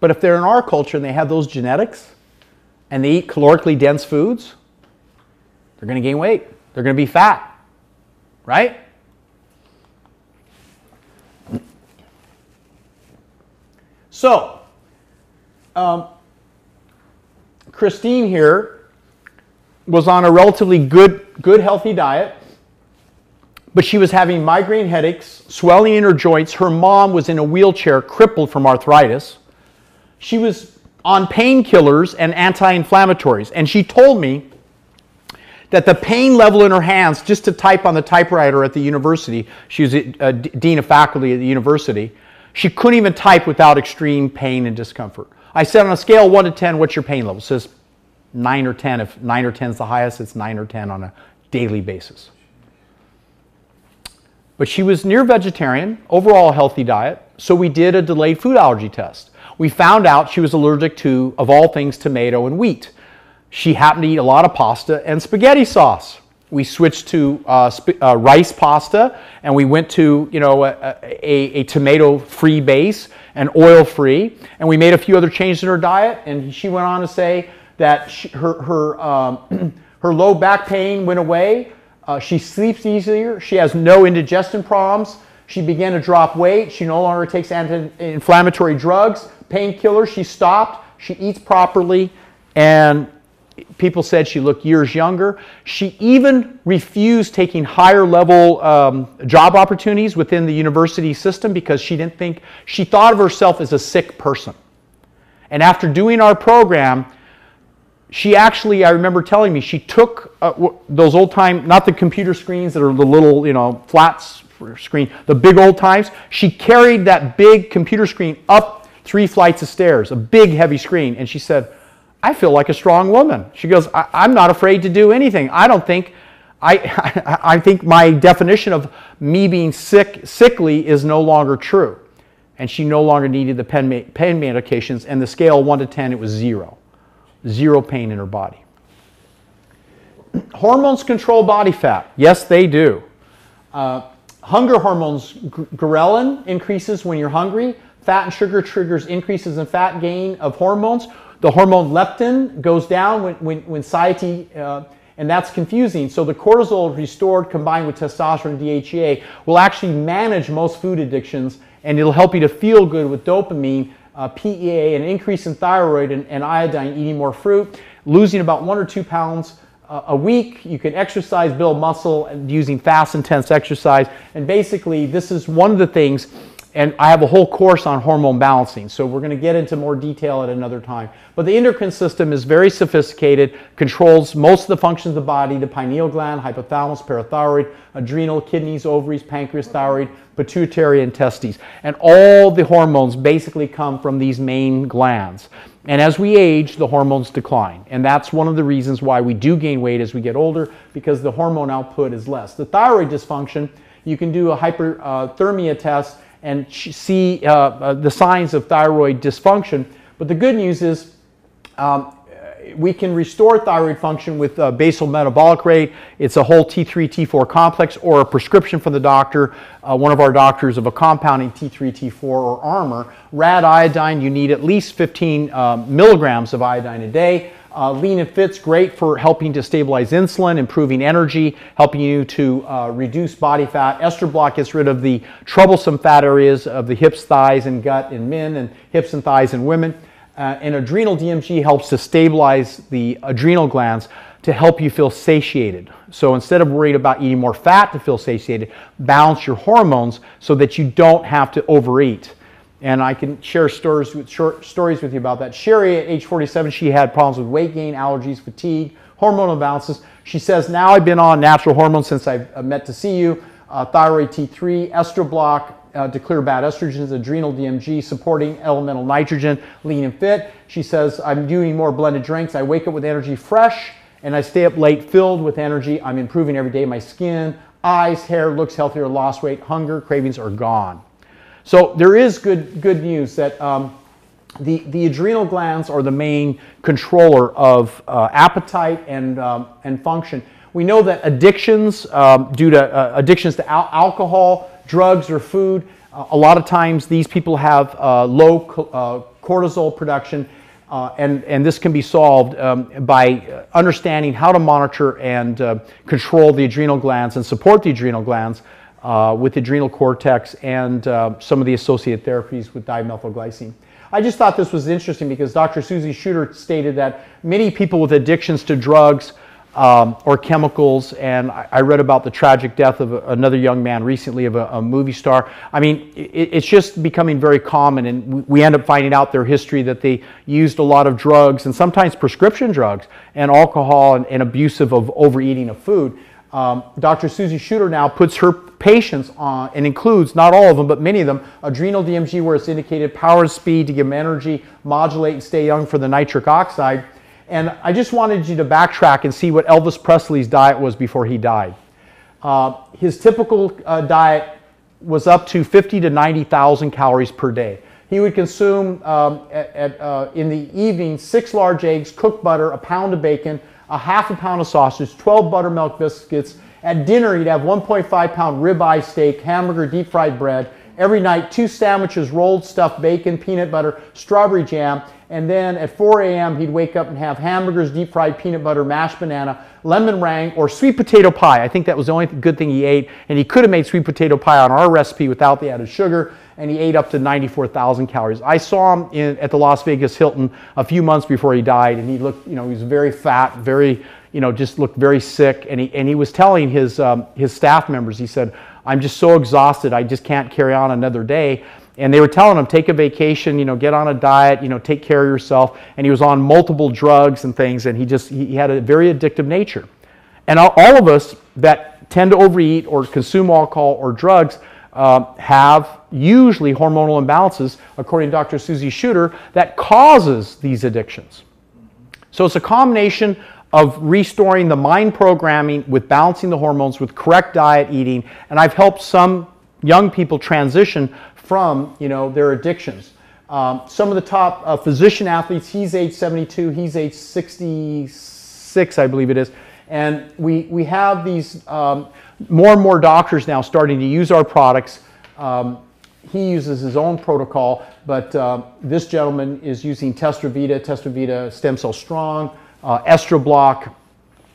[SPEAKER 1] But if they're in our culture and they have those genetics and they eat calorically dense foods, they're going to gain weight. They're going to be fat, right? So, um, Christine here was on a relatively good, good, healthy diet, but she was having migraine headaches, swelling in her joints. Her mom was in a wheelchair, crippled from arthritis. She was on painkillers and anti inflammatories, and she told me that the pain level in her hands, just to type on the typewriter at the university, she was a, a dean of faculty at the university, she couldn't even type without extreme pain and discomfort. I said on a scale of 1 to 10, what's your pain level? It says 9 or 10. If 9 or 10 is the highest, it's 9 or 10 on a daily basis. But she was near vegetarian, overall healthy diet, so we did a delayed food allergy test. We found out she was allergic to, of all things, tomato and wheat. She happened to eat a lot of pasta and spaghetti sauce we switched to uh, sp- uh, rice pasta and we went to you know a, a, a tomato free base and oil free and we made a few other changes in her diet and she went on to say that she, her, her, um, her low back pain went away. Uh, she sleeps easier. She has no indigestion problems. She began to drop weight. She no longer takes anti-inflammatory drugs. Painkillers. She stopped. She eats properly. And people said she looked years younger. She even refused taking higher level um, job opportunities within the university system because she didn't think, she thought of herself as a sick person. And after doing our program, she actually, I remember telling me, she took uh, those old time, not the computer screens that are the little, you know, flats screen, the big old times. She carried that big computer screen up three flights of stairs, a big heavy screen, and she said, I feel like a strong woman. She goes, I, am not afraid to do anything. I don't think, I, I think my definition of me being sick, sickly is no longer true. And she no longer needed the pain, pain medications. And the scale 1 to 10, it was zero. Zero pain in her body. Hormones control body fat. Yes, they do. Uh, hunger hormones, ghrelin increases when you're hungry. Fat and sugar triggers increases in fat gain of hormones. The hormone leptin goes down when, when, when satiety, uh, and that's confusing. So the cortisol restored combined with testosterone DHEA will actually manage most food addictions, and it'll help you to feel good with dopamine, uh, PEA, an increase in thyroid and, and, iodine, eating more fruit, losing about one or two pounds uh, a week. You can exercise, build muscle, and using fast, intense exercise. And basically, this is one of the things and I have a whole course on hormone balancing, so we're going to get into more detail at another time. But the endocrine system is very sophisticated, controls most of the functions of the body the pineal gland, hypothalamus, parathyroid, adrenal, kidneys, ovaries, pancreas, thyroid, pituitary, and testes. And all the hormones basically come from these main glands. And as we age, the hormones decline. And that's one of the reasons why we do gain weight as we get older, because the hormone output is less. The thyroid dysfunction, you can do a hyperthermia uh, test and see uh, uh, the signs of thyroid dysfunction. But the good news is um, we can restore thyroid function with uh, basal metabolic rate. It's a whole T3, T4 complex or a prescription from the doctor, uh, one of our doctors of a compounding T3, T4 or Armour. Rad iodine, you need at least 15 um, milligrams of iodine a day. Uh, lean and fit's great for helping to stabilize insulin, improving energy, helping you to uh, reduce body fat. Estroblock gets rid of the troublesome fat areas of the hips, thighs, and gut in men, and hips and thighs in women. Uh, and adrenal DMG helps to stabilize the adrenal glands to help you feel satiated. So instead of worried about eating more fat to feel satiated, balance your hormones so that you don't have to overeat and I can share stories with, short stories with you about that. Sherry, at age 47, she had problems with weight gain, allergies, fatigue, hormonal imbalances. She says, Now I've been on natural hormones since I met to see you uh, thyroid T3, estroblock uh, to clear bad estrogens, adrenal DMG, supporting elemental nitrogen, lean and fit. She says, I'm doing more blended drinks. I wake up with energy fresh and I stay up late filled with energy. I'm improving every day. My skin, eyes, hair looks healthier, lost weight, hunger, cravings are gone. So there is good, good news that um, the, the adrenal glands are the main controller of uh, appetite and, um, and function. We know that addictions, um, due to uh, addictions to al- alcohol, drugs, or food, uh, a lot of times these people have uh, low co- uh, cortisol production, uh, and, and this can be solved um, by understanding how to monitor and control the adrenal glands and support the adrenal glands uh, with adrenal cortex and uh, some of the associated therapies with dimethylglycine. I just thought this was interesting because Dr. Susie Shooter stated that many people with addictions to drugs um, or chemicals, and I, I read about the tragic death of a, another young man recently of a, a movie star. I mean, it, it's just becoming very common, and we, we end up finding out their history that they used a lot of drugs and sometimes prescription drugs and alcohol and, and abusive of overeating of food. Um, Dr. Susie Shooter now puts her patients on and includes not all of them, but many of them adrenal DMG where it's indicated power and speed to give them energy, modulate and stay young for the nitric oxide. And I just wanted you to backtrack and see what Elvis Presley's diet was before he died. Uh, his typical uh, diet was up to 50 to 90,000 calories per day. He would consume um, at, at, uh, in the evening six large eggs, cooked butter, a pound of bacon, a half a pound of sausage, 12 buttermilk biscuits. At dinner, he'd have 1.5 pound ribeye steak, hamburger, deep fried bread. Every night, two sandwiches, rolled stuffed bacon, peanut butter, strawberry jam. And then at 4 a.m., he'd wake up and have hamburgers, deep fried peanut butter, mashed banana, lemon meringue, or sweet potato pie. I think that was the only good thing he ate. And he could have made sweet potato pie on our recipe without the added sugar. And he ate up to 94,000 calories. I saw him in, at the Las Vegas Hilton a few months before he died, and he looked, you know, he was very fat, very, you know, just looked very sick. And he, and he was telling his, um, his staff members, he said, I'm just so exhausted, I just can't carry on another day. And they were telling him take a vacation you know get on a diet you know take care of yourself. And he was on multiple drugs and things and he just he had a very addictive nature. And all, of us that tend to overeat or consume alcohol or drugs uh, have usually hormonal imbalances according to dr susie shooter that causes these addictions. So it's a combination of restoring the mind programming with balancing the hormones with correct diet eating and i've helped some young people transition from you know their addictions. Um, some of the top uh, physician athletes, he's age 72, he's age 66, I believe it is, and we we have these um, more and more doctors now starting to use our products. Um, he uses his own protocol, but uh, this gentleman is using Testrovita, Testrovita Stem Cell Strong, uh, Estroblock,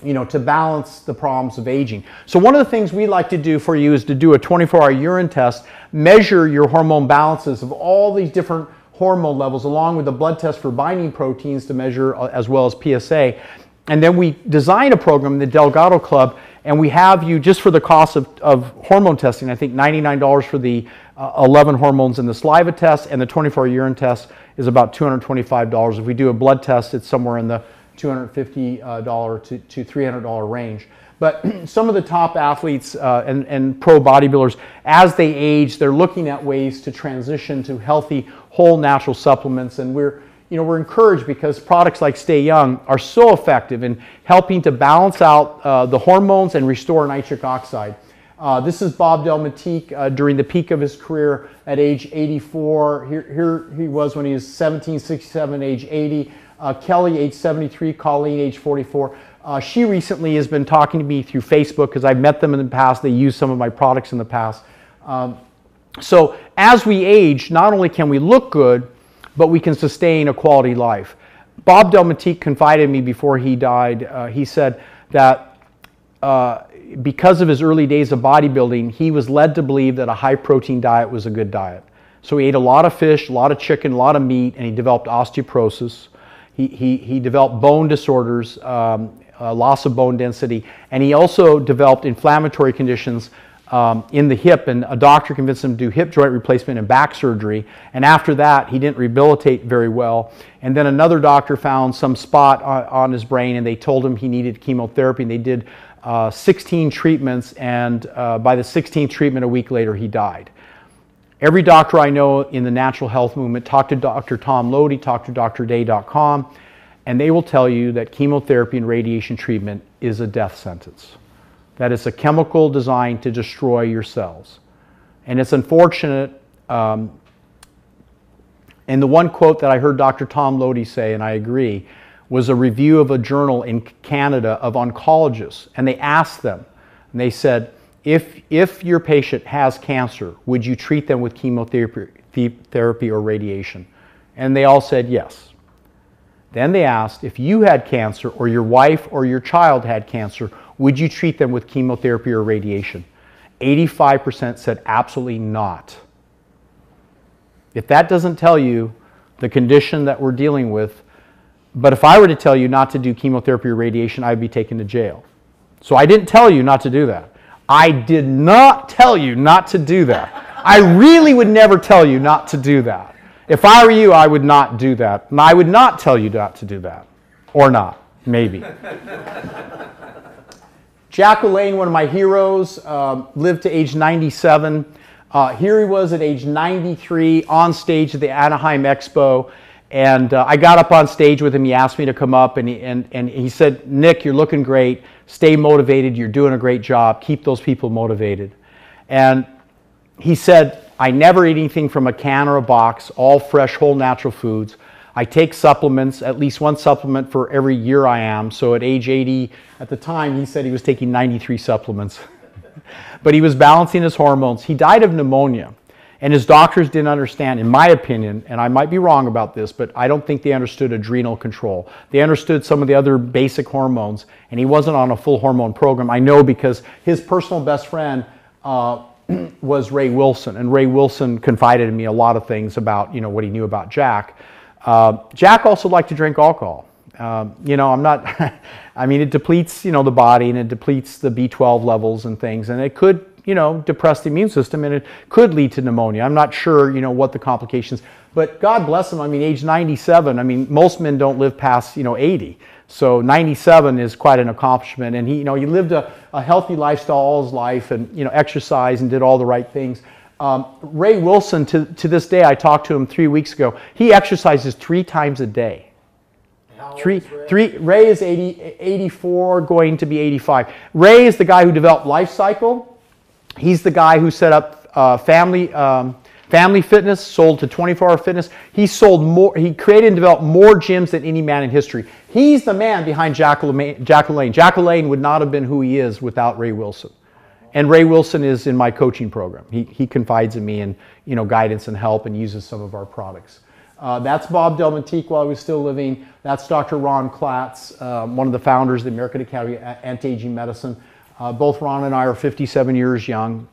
[SPEAKER 1] you know, to balance the problems of aging. So one of the things we like to do for you is to do a 24-hour urine test, measure your hormone balances of all these different hormone levels, along with a blood test for binding proteins to measure uh, as well as PSA. And then we design a program, in the Delgado Club, and we have you just for the cost of, of hormone testing. I think $99 for the uh, 11 hormones in the saliva test, and the 24-hour urine test is about $225. If we do a blood test, it's somewhere in the $250 to, to $300 range. But some of the top athletes uh, and, and pro bodybuilders, as they age, they're looking at ways to transition to healthy, whole natural supplements. And we're, you know, we're encouraged because products like Stay Young are so effective in helping to balance out uh, the hormones and restore nitric oxide. Uh, this is Bob Delmonteque uh, during the peak of his career at age 84. Here, here he was when he was 17, 67, age 80 uh, Kelly, age 73, Colleen, age 44. Uh, she recently has been talking to me through Facebook because I've met them in the past. They use some of my products in the past. Um, so as we age, not only can we look good, but we can sustain a quality life. Bob Delmonteque confided me before he died. Uh, he said that uh, because of his early days of bodybuilding, he was led to believe that a high protein diet was a good diet. So he ate a lot of fish, a lot of chicken, a lot of meat, and he developed osteoporosis. He, he, developed bone disorders, um, uh, loss of bone density, and he also developed inflammatory conditions um, in the hip. And a doctor convinced him to do hip joint replacement and back surgery. And after that, he didn't rehabilitate very well. And then another doctor found some spot on, on his brain, and they told him he needed chemotherapy. And they did uh, 16 treatments, and uh, by the 16th treatment, a week later, he died. Every doctor I know in the natural health movement, talk to Dr. Tom Lodi, talk to drday.com, and they will tell you that chemotherapy and radiation treatment is a death sentence. That it's a chemical designed to destroy your cells. And it's unfortunate. Um, and the one quote that I heard Dr. Tom Lodi say, and I agree, was a review of a journal in Canada of oncologists. And they asked them, and they said, if, if your patient has cancer, would you treat them with chemotherapy therapy or radiation? And they all said yes. Then they asked, if you had cancer or your wife or your child had cancer, would you treat them with chemotherapy or radiation? 85% said absolutely not. If that doesn't tell you the condition that we're dealing with, but if I were to tell you not to do chemotherapy or radiation, I'd be taken to jail. So I didn't tell you not to do that. I did not tell you not to do that. I really would never tell you not to do that. If I were you, I would not do that. And I would not tell you not to do that. Or not, maybe. Jack LaLanne, one of my heroes, um, lived to age 97. Uh, here he was at age 93 on stage at the Anaheim Expo. And uh, I got up on stage with him. He asked me to come up and he, and, and he said, Nick, you're looking great. Stay motivated. You're doing a great job. Keep those people motivated. And he said, I never eat anything from a can or a box, all fresh, whole natural foods. I take supplements, at least one supplement for every year I am. So at age 80, at the time, he said he was taking 93 supplements. but he was balancing his hormones. He died of pneumonia. And his doctors didn't understand, in my opinion, and I might be wrong about this, but I don't think they understood adrenal control. They understood some of the other basic hormones, and he wasn't on a full hormone program. I know because his personal best friend uh, was Ray Wilson, and Ray Wilson confided in me a lot of things about you know what he knew about Jack. Uh, Jack also liked to drink alcohol. Um, you know, I'm not. I mean, it depletes you know the body and it depletes the B12 levels and things, and it could you know depress the immune system and it could lead to pneumonia. I'm not sure you know what the complications, but God bless him. I mean, age 97. I mean, most men don't live past you know 80. So 97 is quite an accomplishment, and he, you know, he lived a, a healthy lifestyle all his life, and you know, exercised and did all the right things. Um, Ray Wilson, to, to this day, I talked to him three weeks ago. He exercises three times a day. Three,
[SPEAKER 3] Ray?
[SPEAKER 1] three, Ray is 80, 84, going to be 85. Ray is the guy who developed Life Cycle. He's the guy who set up uh, Family um, Family Fitness, sold to 24 Hour Fitness. He sold more. He created and developed more gyms than any man in history. He's the man behind Jack LaLanne. Jack. Would not have been who he is without Ray Wilson. And Ray Wilson is in my coaching program. He, he confides in me and you know guidance and help and uses some of our products. Uh, that's Bob Delmonteque while he was still living. That's Dr. Ron Klatz, um, one of the founders of the American Academy of Anti-Aging Medicine. Uh, both Ron and I are 57 years young.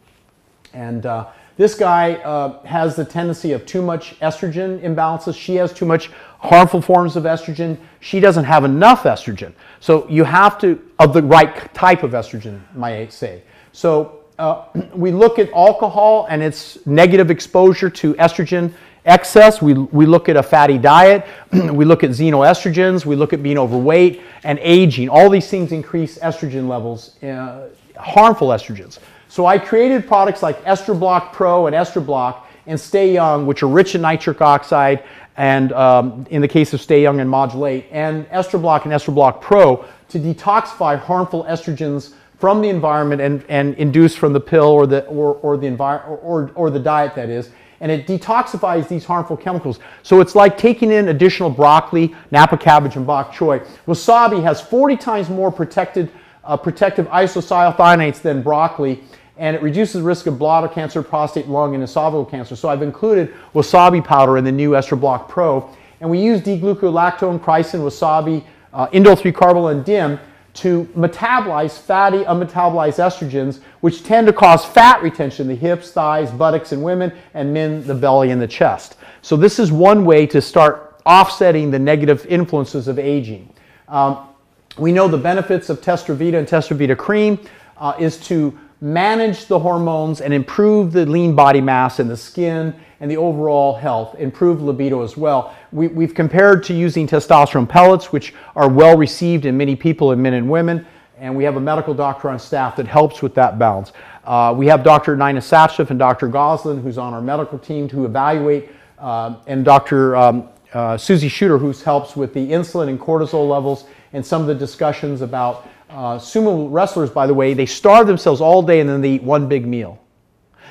[SPEAKER 1] And uh, this guy uh, has the tendency of too much estrogen imbalances. She has too much harmful forms of estrogen. She doesn't have enough estrogen. So you have to, of the right type of estrogen, might say. So uh, we look at alcohol and its negative exposure to estrogen excess. We, we look at a fatty diet. we look at xenoestrogens. We look at being overweight and aging. All these things increase estrogen levels, uh, harmful estrogens. So I created products like Estroblock Pro and Estroblock and Stay Young, which are rich in nitric oxide, and um, in the case of Stay Young and Modulate, and Estroblock and Estroblock Pro to detoxify harmful estrogens from the environment and, and induced from the pill or the, or, or, the envir- or, or, or the diet, that is. And it detoxifies these harmful chemicals. So it's like taking in additional broccoli, Napa cabbage, and bok choy. Wasabi has 40 times more protected, uh, protective isocyanates than broccoli, and it reduces the risk of bladder cancer, prostate, lung, and esophageal cancer. So I've included wasabi powder in the new Estroblock Pro. And we use D-glucolactone, chrysin, wasabi, uh, indole 3-carbinol, and DIM to metabolize fatty, unmetabolized estrogens, which tend to cause fat retention the hips, thighs, buttocks in women, and men, the belly and the chest. So this is one way to start offsetting the negative influences of aging. Um, we know the benefits of Testrovita and Testrovita cream uh, is to manage the hormones and improve the lean body mass and the skin and the overall health, improve libido as well. We, have compared to using testosterone pellets, which are well received in many people, in men and women, and we have a medical doctor on staff that helps with that balance. Uh, we have Dr. Nina Satchev and Dr. Goslin, who's on our medical team to evaluate, uh, and Dr. Um, uh, Susie Shooter, who helps with the insulin and cortisol levels and some of the discussions about uh, sumo wrestlers, by the way, they starve themselves all day and then they eat one big meal.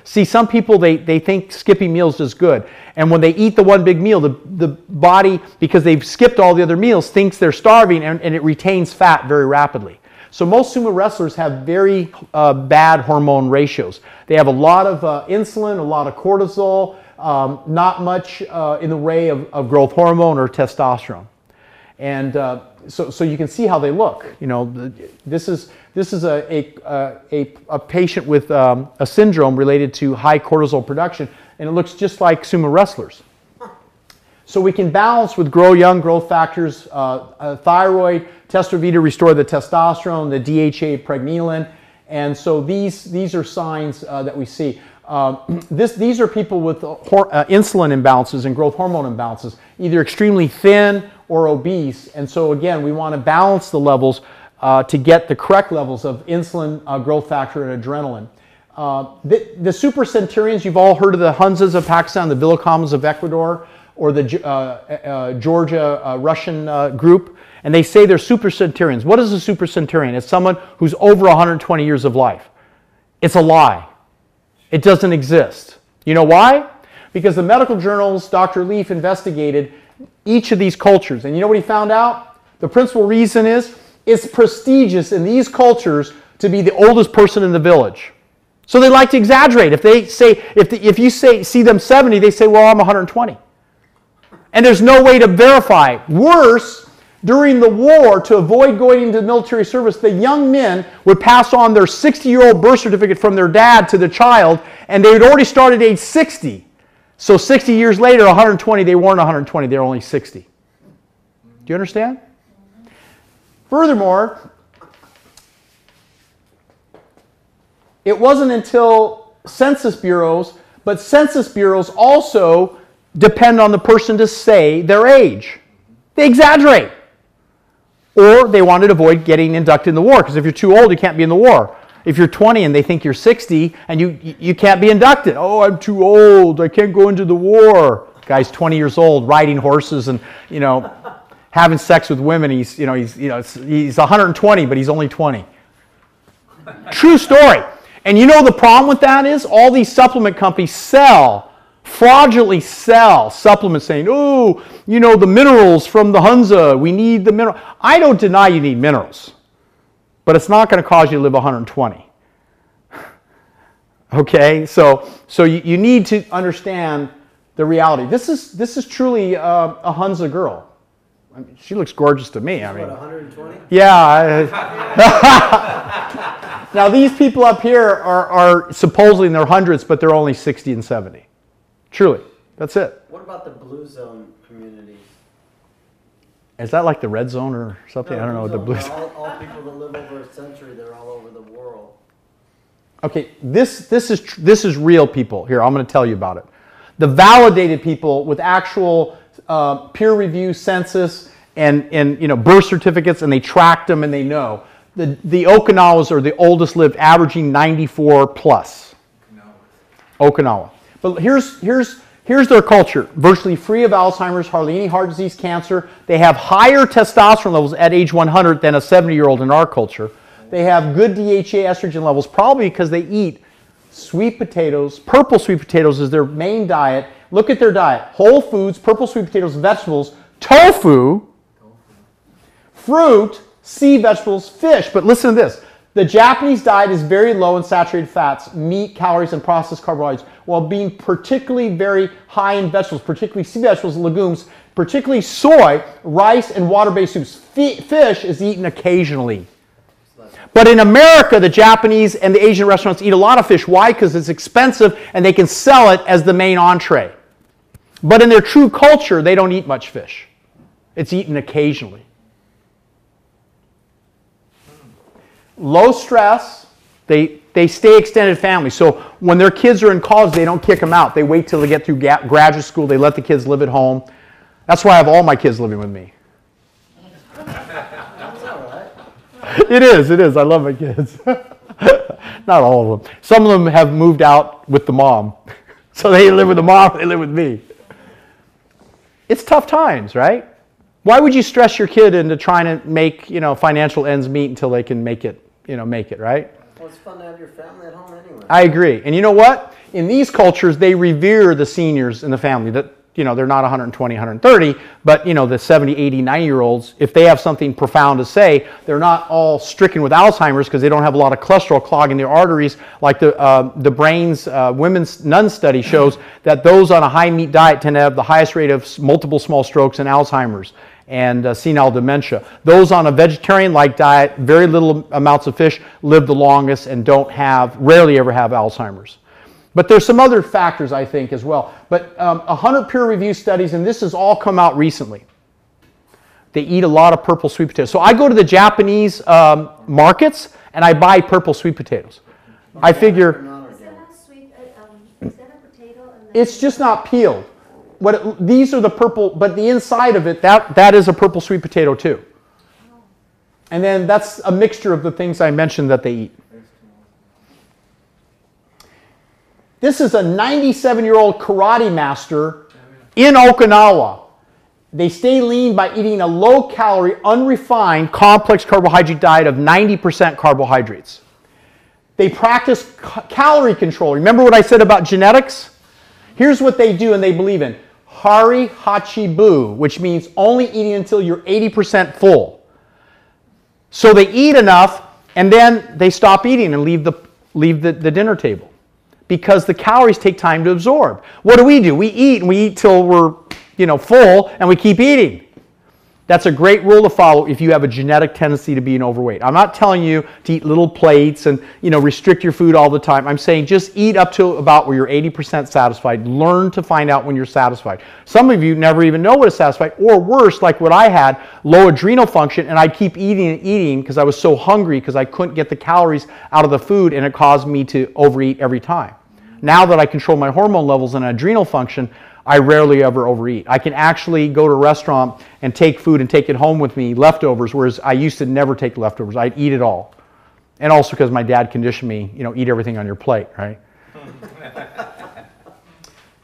[SPEAKER 1] See, some people, they, they think skipping meals is good. And when they eat the one big meal, the, the body, because they've skipped all the other meals, thinks they're starving and, and it retains fat very rapidly. So most sumo wrestlers have very uh, bad hormone ratios. They have a lot of uh, insulin, a lot of cortisol, um, not much uh, in the way of, of growth hormone or testosterone. And uh, so, so you can see how they look. You know, this is, this is a, a, a, a patient with um, a syndrome related to high cortisol production, and it looks just like sumo wrestlers. So we can balance with Grow Young growth factors, uh, uh, thyroid, Testrovita restore the testosterone, the DHA pregnenolone, and so these, these are signs uh, that we see. Uh, this, these are people with hor- uh, insulin imbalances and growth hormone imbalances, either extremely thin or obese. And so again, we want to balance the levels uh, to get the correct levels of insulin, uh, growth factor, and adrenaline. Uh, the, the super centurions, you've all heard of the Hunzas of Pakistan, the Villacamas of Ecuador, or the uh, uh, Georgia uh, Russian uh, group, and they say they're super centurions. What is a super centurion? It's someone who's over 120 years of life. It's a lie. It doesn't exist. You know why? Because the medical journals, Dr. Leaf investigated each of these cultures, and you know what he found out? The principal reason is it's prestigious in these cultures to be the oldest person in the village. So they like to exaggerate. If they say, if, the, if you say see them 70, they say, well, I'm 120 and there's no way to verify. Worse, during the war, to avoid going into military service, the young men would pass on their 60 year old birth certificate from their dad to the child, and they had already started age 60. So 60 years later, 120, they weren't 120, they were only 60. Do you understand? Furthermore, it wasn't until census bureaus, but census bureaus also depend on the person to say their age. They exaggerate. Or they want to avoid getting inducted in the war, because if you're too old, you can't be in the war. If you're 20 and they think you're 60 and you, you can't be inducted, oh, I'm too old, I can't go into the war. Guy's 20 years old, riding horses and, you know, having sex with women. He's, you know, he's, you know, he's 120, but he's only 20. True story. And you know the problem with that is all these supplement companies sell fraudulently sell supplements saying, oh, you know, the minerals from the Hunza, we need the mineral. I don't deny you need minerals, but it's not going to cause you to live 120. okay, so, so you, you need to understand the reality. This is, this is truly uh, a Hunza girl. I mean, she looks gorgeous to me. I mean,
[SPEAKER 2] 120?
[SPEAKER 1] yeah. Now, these people up here are, are supposedly in their hundreds, but they're only 60 and 70. Truly. That's it.
[SPEAKER 2] What about the blue zone communities?
[SPEAKER 1] Is that like the red zone or something?
[SPEAKER 2] No,
[SPEAKER 1] I don't know what the blue
[SPEAKER 2] zone, All, all people that live over a century, they're all over the world.
[SPEAKER 1] Okay, this, this, is, tr- this is real people. Here, I'm going to tell you about it. The validated people with actual uh, peer review census and, and you know, birth certificates, and they tracked them and they know. The, the Okinawas are the oldest lived, averaging 94 plus.
[SPEAKER 5] No.
[SPEAKER 1] Okinawa. But here's, here's, here's their culture virtually free of Alzheimer's, hardly any heart disease, cancer. They have higher testosterone levels at age 100 than a 70 year old in our culture. They have good DHA estrogen levels, probably because they eat sweet potatoes. Purple sweet potatoes is their main diet. Look at their diet whole foods, purple sweet potatoes, vegetables, tofu, fruit, sea vegetables, fish. But listen to this the Japanese diet is very low in saturated fats, meat, calories, and processed carbohydrates, while being particularly very high in vegetables, particularly sea vegetables and legumes, particularly soy, rice, and water based soups. Fish is eaten occasionally. But in America, the Japanese and the Asian restaurants eat a lot of fish. Why? Because it's expensive and they can sell it as the main entree. But in their true culture, they don't eat much fish. It's eaten occasionally. Low stress, they, they stay extended family. So when their kids are in college, they don't kick them out. They wait till they get through graduate school. They let the kids live at home. That's why I have all my kids living with me.
[SPEAKER 2] That's all right.
[SPEAKER 1] It is, it is. I love my kids. Not all of them. Some of them have moved out with the mom. So they live with the mom, they live with me. it's tough times, right? Why would you stress your kid into trying to make, you know, financial ends meet until they can make it, you know, make it, right?
[SPEAKER 2] Well, it's fun to have your family at home anyway.
[SPEAKER 1] I agree. And you know what? In these cultures, they revere the seniors in the family. That you know, they're not 120, 130, but you know, the 70, 80, 90 year olds, if they have something profound to say, they're not all stricken with Alzheimer's because they don't have a lot of cholesterol clogging their arteries. Like the uh, the brain's uh, women's nun study shows that those on a high meat diet tend to have the highest rate of multiple small strokes and Alzheimer's and uh, senile dementia. Those on a vegetarian-like diet, very little amounts of fish, live the longest and don't have, rarely ever have Alzheimer's. But there's some other factors, I think, as well. But um, 100 peer-reviewed studies, and this has all come out recently. They eat a lot of purple sweet potatoes. So I go to the Japanese um, markets and I buy purple sweet potatoes. I figure
[SPEAKER 4] Is that a sweet, um, is that a potato?
[SPEAKER 1] it's just not peeled. What it, these are the purple, but the inside of it, that, that is a purple sweet potato too. And then that's a mixture of the things I mentioned that they eat. This is a 97 year old karate master in Okinawa. They stay lean by eating a low calorie, unrefined, complex carbohydrate diet of 90% carbohydrates. They practice ca- calorie control. Remember what I said about genetics? Here's what they do and they believe in Hara Hachi Bu, which means only eating until you're 80% full. So they eat enough and then they stop eating and leave the, leave the, the dinner table because the calories take time to absorb. What do we do? We eat and we eat till we're you know, full and we keep eating. That's a great rule to follow if you have a genetic tendency to be an overweight. I'm not telling you to eat little plates and you know restrict your food all the time. I'm saying just eat up to about where you're 80% satisfied. Learn to find out when you're satisfied. Some of you never even know what is satisfied, or worse, like what I had, low adrenal function, and I'd keep eating and eating because I was so hungry because I couldn't get the calories out of the food, and it caused me to overeat every time. Now that I control my hormone levels and adrenal function, I rarely ever overeat. I can actually go to a restaurant and take food and take it home with me, leftovers, whereas I used to never take leftovers. I'd eat it all. And also because my dad conditioned me, you know, eat everything on your plate, right?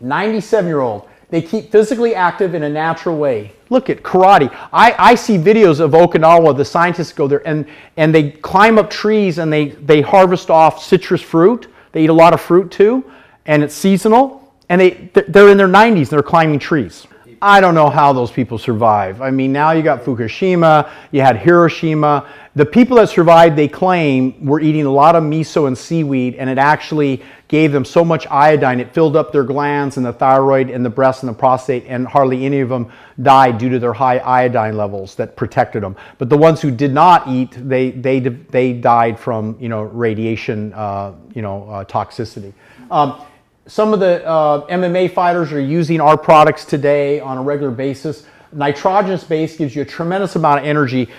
[SPEAKER 1] 97 year old. They keep physically active in a natural way. Look at karate. I, I see videos of Okinawa, the scientists go there and, and they climb up trees and they, they harvest off citrus fruit. They eat a lot of fruit too, and it's seasonal. And they, they're in their 90s and they're climbing trees. I don't know how those people survive. I mean, now you got Fukushima, you had Hiroshima. The people that survived, they claim, were eating a lot of miso and seaweed, and it actually gave them so much iodine, it filled up their glands and the thyroid and the breast and the prostate, and hardly any of them died due to their high iodine levels that protected them. But the ones who did not eat, they, they, they died from, you know, radiation, uh, you know, uh, toxicity. Um, some of the uh, MMA fighters are using our products today on a regular basis. Nitrogenous base gives you a tremendous amount of energy.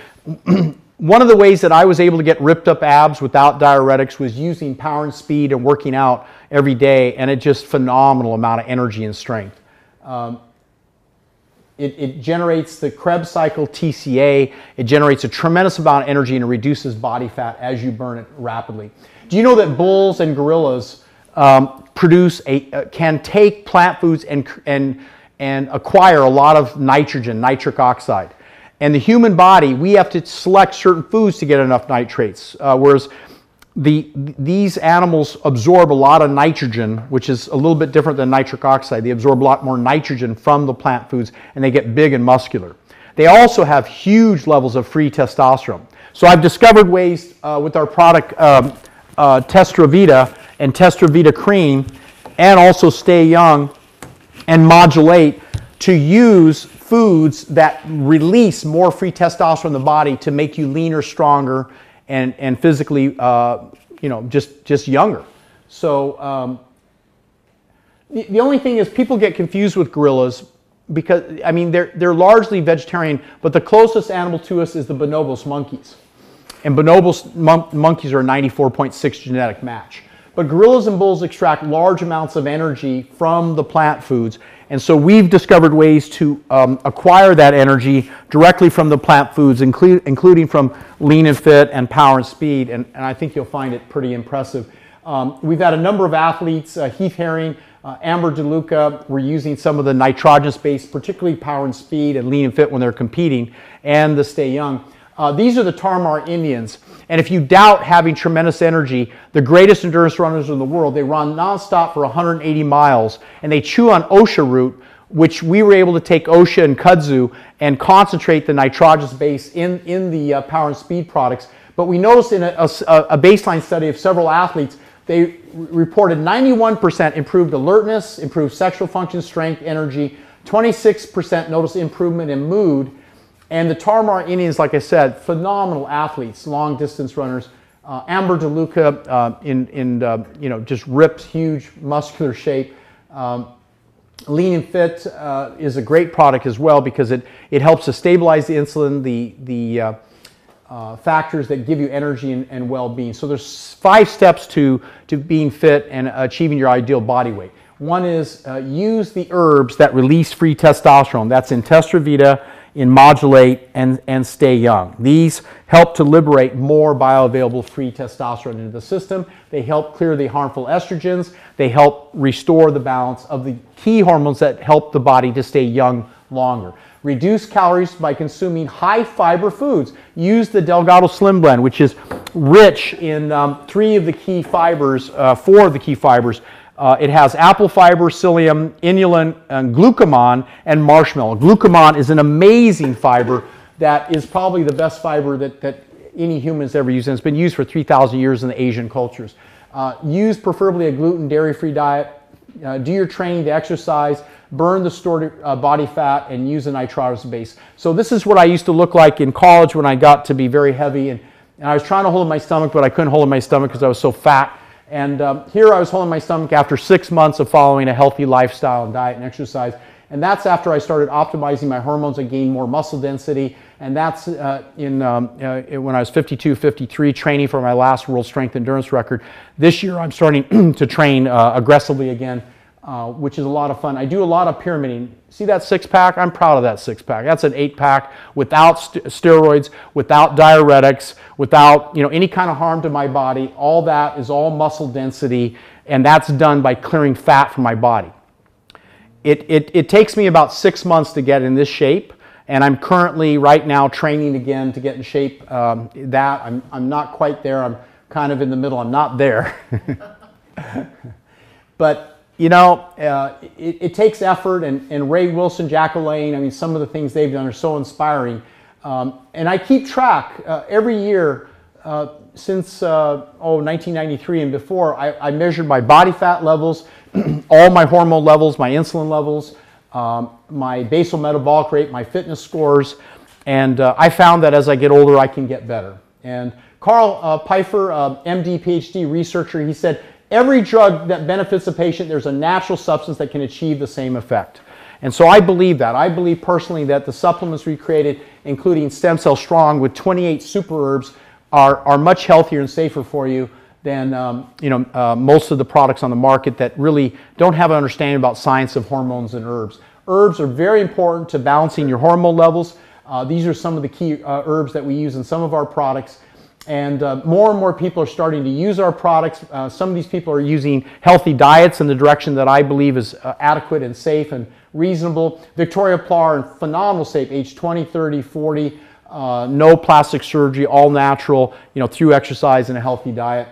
[SPEAKER 1] One of the ways that I was able to get ripped up abs without diuretics was using power and speed and working out every day, and it just phenomenal amount of energy and strength. Um, it, it, generates the Krebs cycle TCA. It generates a tremendous amount of energy and it reduces body fat as you burn it rapidly. Do you know that bulls and gorillas um, produce a uh, can take plant foods and and and acquire a lot of nitrogen, nitric oxide. And the human body, we have to select certain foods to get enough nitrates, uh, whereas the, these animals absorb a lot of nitrogen, which is a little bit different than nitric oxide. They absorb a lot more nitrogen from the plant foods and they get big and muscular. They also have huge levels of free testosterone. So I've discovered ways uh, with our product um, uh, Testrovita and Testrovita Cream and also Stay Young and Modulate to use foods that release more free testosterone in the body to make you leaner, stronger, and, and physically, uh, you know, just, just younger. So um, the, the only thing is people get confused with gorillas because, I mean, they're, they're largely vegetarian, but the closest animal to us is the bonobos monkeys. And bonobos mon- monkeys are a 94.6 genetic match. But gorillas and bulls extract large amounts of energy from the plant foods. And so we've discovered ways to um, acquire that energy directly from the plant foods, inclu- including from lean and fit and power and speed. And, and I think you'll find it pretty impressive. Um, we've had a number of athletes, uh, Heath Herring, uh, Amber DeLuca, were using some of the nitrogenous based, particularly power and speed and lean and fit when they're competing, and the Stay Young. Uh, these are the Tarmar Indians. And if you doubt having tremendous energy, the greatest endurance runners in the world, they run nonstop for 180 miles and they chew on OSHA root, which we were able to take OSHA and kudzu and concentrate the nitrogenous base in, in the uh, power and speed products. But we noticed in a, a, a baseline study of several athletes, they reported 91% improved alertness, improved sexual function, strength, energy, 26% noticed improvement in mood, and the Tarahumara Indians, like I said, phenomenal athletes, long distance runners. Uh, Amber DeLuca uh, in, in uh, you know, just ripped, huge, muscular shape. Um, Lean and Fit uh, is a great product as well because it, it helps to stabilize the insulin, the, the uh, uh, factors that give you energy and, and well-being. So there's five steps to, to being fit and achieving your ideal body weight. One is use the herbs that release free testosterone. That's in Testrovita, in Modulate, and, and Stay Young. These help to liberate more bioavailable free testosterone into the system. They help clear the harmful estrogens. They help restore the balance of the key hormones that help the body to stay young longer. Reduce calories by consuming high fiber foods. Use the Delgado Slim Blend, which is rich in um, three of the key fibers, uh, four of the key fibers. Uh, it has apple fiber, psyllium, inulin, and and marshmallow. Glucomannan is an amazing fiber that is probably the best fiber that, that any human's ever used, and it's been used for 3,000 years in the Asian cultures. Uh, use preferably a gluten, dairy free diet. Uh, do your training, the exercise, burn the stored uh, body fat, and use a nitrogenous base. So, this is what I used to look like in college when I got to be very heavy. And, and I was trying to hold in my stomach, but I couldn't hold in my stomach because I was so fat. And um, here I was holding my stomach after six months of following a healthy lifestyle and diet and exercise. And that's after I started optimizing my hormones and gained more muscle density. And that's uh, in, um, uh, when I was 52, 53, training for my last world strength endurance record. This year I'm starting to train uh, aggressively again, uh, which is a lot of fun. I do a lot of pyramiding. See that six pack? I'm proud of that six pack. That's an eight pack without st- steroids, without diuretics, without you know any kind of harm to my body. All that is all muscle density, and that's done by clearing fat from my body. It, it, it takes me about six months to get in this shape, and I'm currently right now training again to get in shape. Um, that I'm, I'm not quite there. I'm kind of in the middle. I'm not there. but you know, uh, it, it, takes effort, and, and Ray Wilson, Jack LaLanne, I mean, some of the things they've done are so inspiring. Um, and I keep track uh, every year uh, since uh, oh 1993 and before. I, I, measured my body fat levels, all my hormone levels, my insulin levels, um, my basal metabolic rate, my fitness scores, and uh, I found that as I get older, I can get better. And Carl uh, Pfeiffer, MD, PhD researcher, he said every drug that benefits a patient, there's a natural substance that can achieve the same effect. And so I believe that. I believe personally that the supplements we created, including Stem Cell Strong with 28 super herbs, are, are much healthier and safer for you than um, you know, uh, most of the products on the market that really don't have an understanding about science of hormones and herbs. Herbs are very important to balancing your hormone levels. Uh, these are some of the key uh, herbs that we use in some of our products. And uh, more and more people are starting to use our products. Uh, some of these people are using healthy diets in the direction that I believe is uh, adequate and safe and reasonable. Victoria Plar in phenomenal shape, age 20, 30, 40, uh, no plastic surgery, all natural, you know, through exercise and a healthy diet.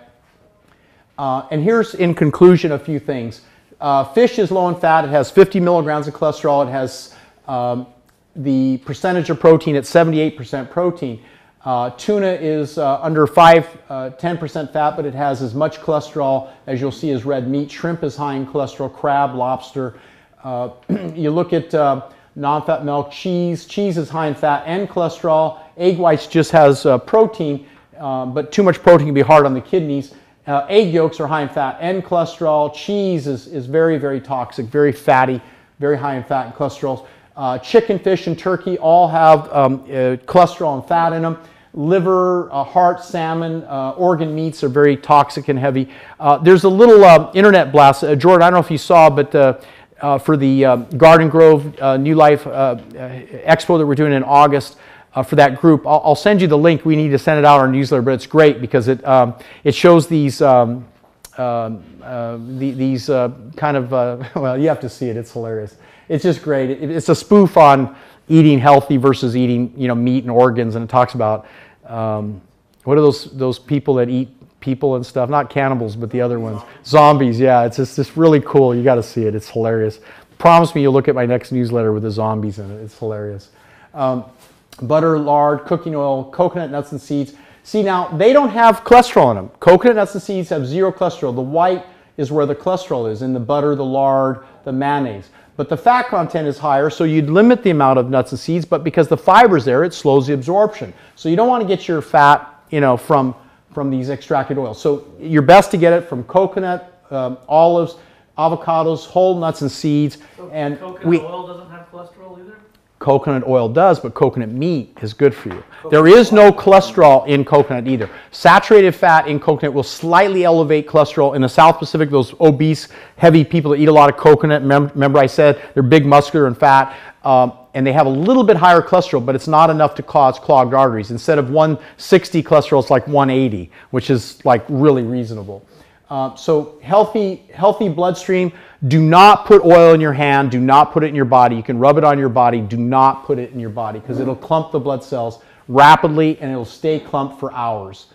[SPEAKER 1] Uh, and here's in conclusion a few things. Uh, fish is low in fat. It has 50 milligrams of cholesterol. It has um, the percentage of protein at 78% protein. Uh, tuna is uh, under 5, uh, 10% fat, but it has as much cholesterol as you'll see as red meat. Shrimp is high in cholesterol, crab, lobster. Uh, you look at uh, non-fat milk, cheese. Cheese is high in fat and cholesterol. Egg whites just has uh, protein, but too much protein can be hard on the kidneys. egg yolks are high in fat and cholesterol. Cheese is, is very, very toxic, very fatty, very high in fat and cholesterol. Chicken, fish, and turkey all have um, cholesterol and fat in them liver, uh, heart, salmon, uh, organ meats are very toxic and heavy. Uh, there's a little uh, internet blast. Uh, Jordan, I don't know if you saw, but uh, for the Garden Grove New Life Expo that we're doing in August, for that group, I'll, I'll, send you the link. We need to send it out our newsletter, but it's great because it um, it shows these um, um, uh, the, these uh, kind of uh, well, you have to see it. It's hilarious. It's just great. It, it's a spoof on eating healthy versus eating you know meat and organs, and it talks about um, what are those those people that eat people and stuff? Not cannibals, but the other ones, zombies. Yeah, it's just just really cool. You got to see it. It's hilarious. Promise me you'll look at my next newsletter with the zombies in it. It's hilarious. Um, butter, lard, cooking oil, coconut nuts and seeds. See now, they don't have cholesterol in them. Coconut nuts and seeds have zero cholesterol. The white is where the cholesterol is in the butter, the lard, the mayonnaise. But the fat content is higher, so you'd limit the amount of nuts and seeds, but because the fiber's there, it slows the absorption. So you don't want to get your fat, you know, from, from these extracted oils. So you're best to get it from coconut, um, olives, avocados, whole nuts and seeds.
[SPEAKER 3] So
[SPEAKER 1] and
[SPEAKER 3] coconut
[SPEAKER 1] we,
[SPEAKER 3] oil doesn't have cholesterol either?
[SPEAKER 1] Coconut oil does, but coconut meat is good for you. There is no cholesterol in coconut either. Saturated fat in coconut will slightly elevate cholesterol. In the South Pacific, those obese, heavy people that eat a lot of coconut, mem- remember I said they're big, muscular, and fat, um, and they have a little bit higher cholesterol, but it's not enough to cause clogged arteries. Instead of 160 cholesterol, it's like 180, which is like really reasonable. Uh, so healthy, healthy bloodstream. Do not put oil in your hand. Do not put it in your body. You can rub it on your body. Do not put it in your body because it'll clump the blood cells rapidly and it'll stay clumped for hours.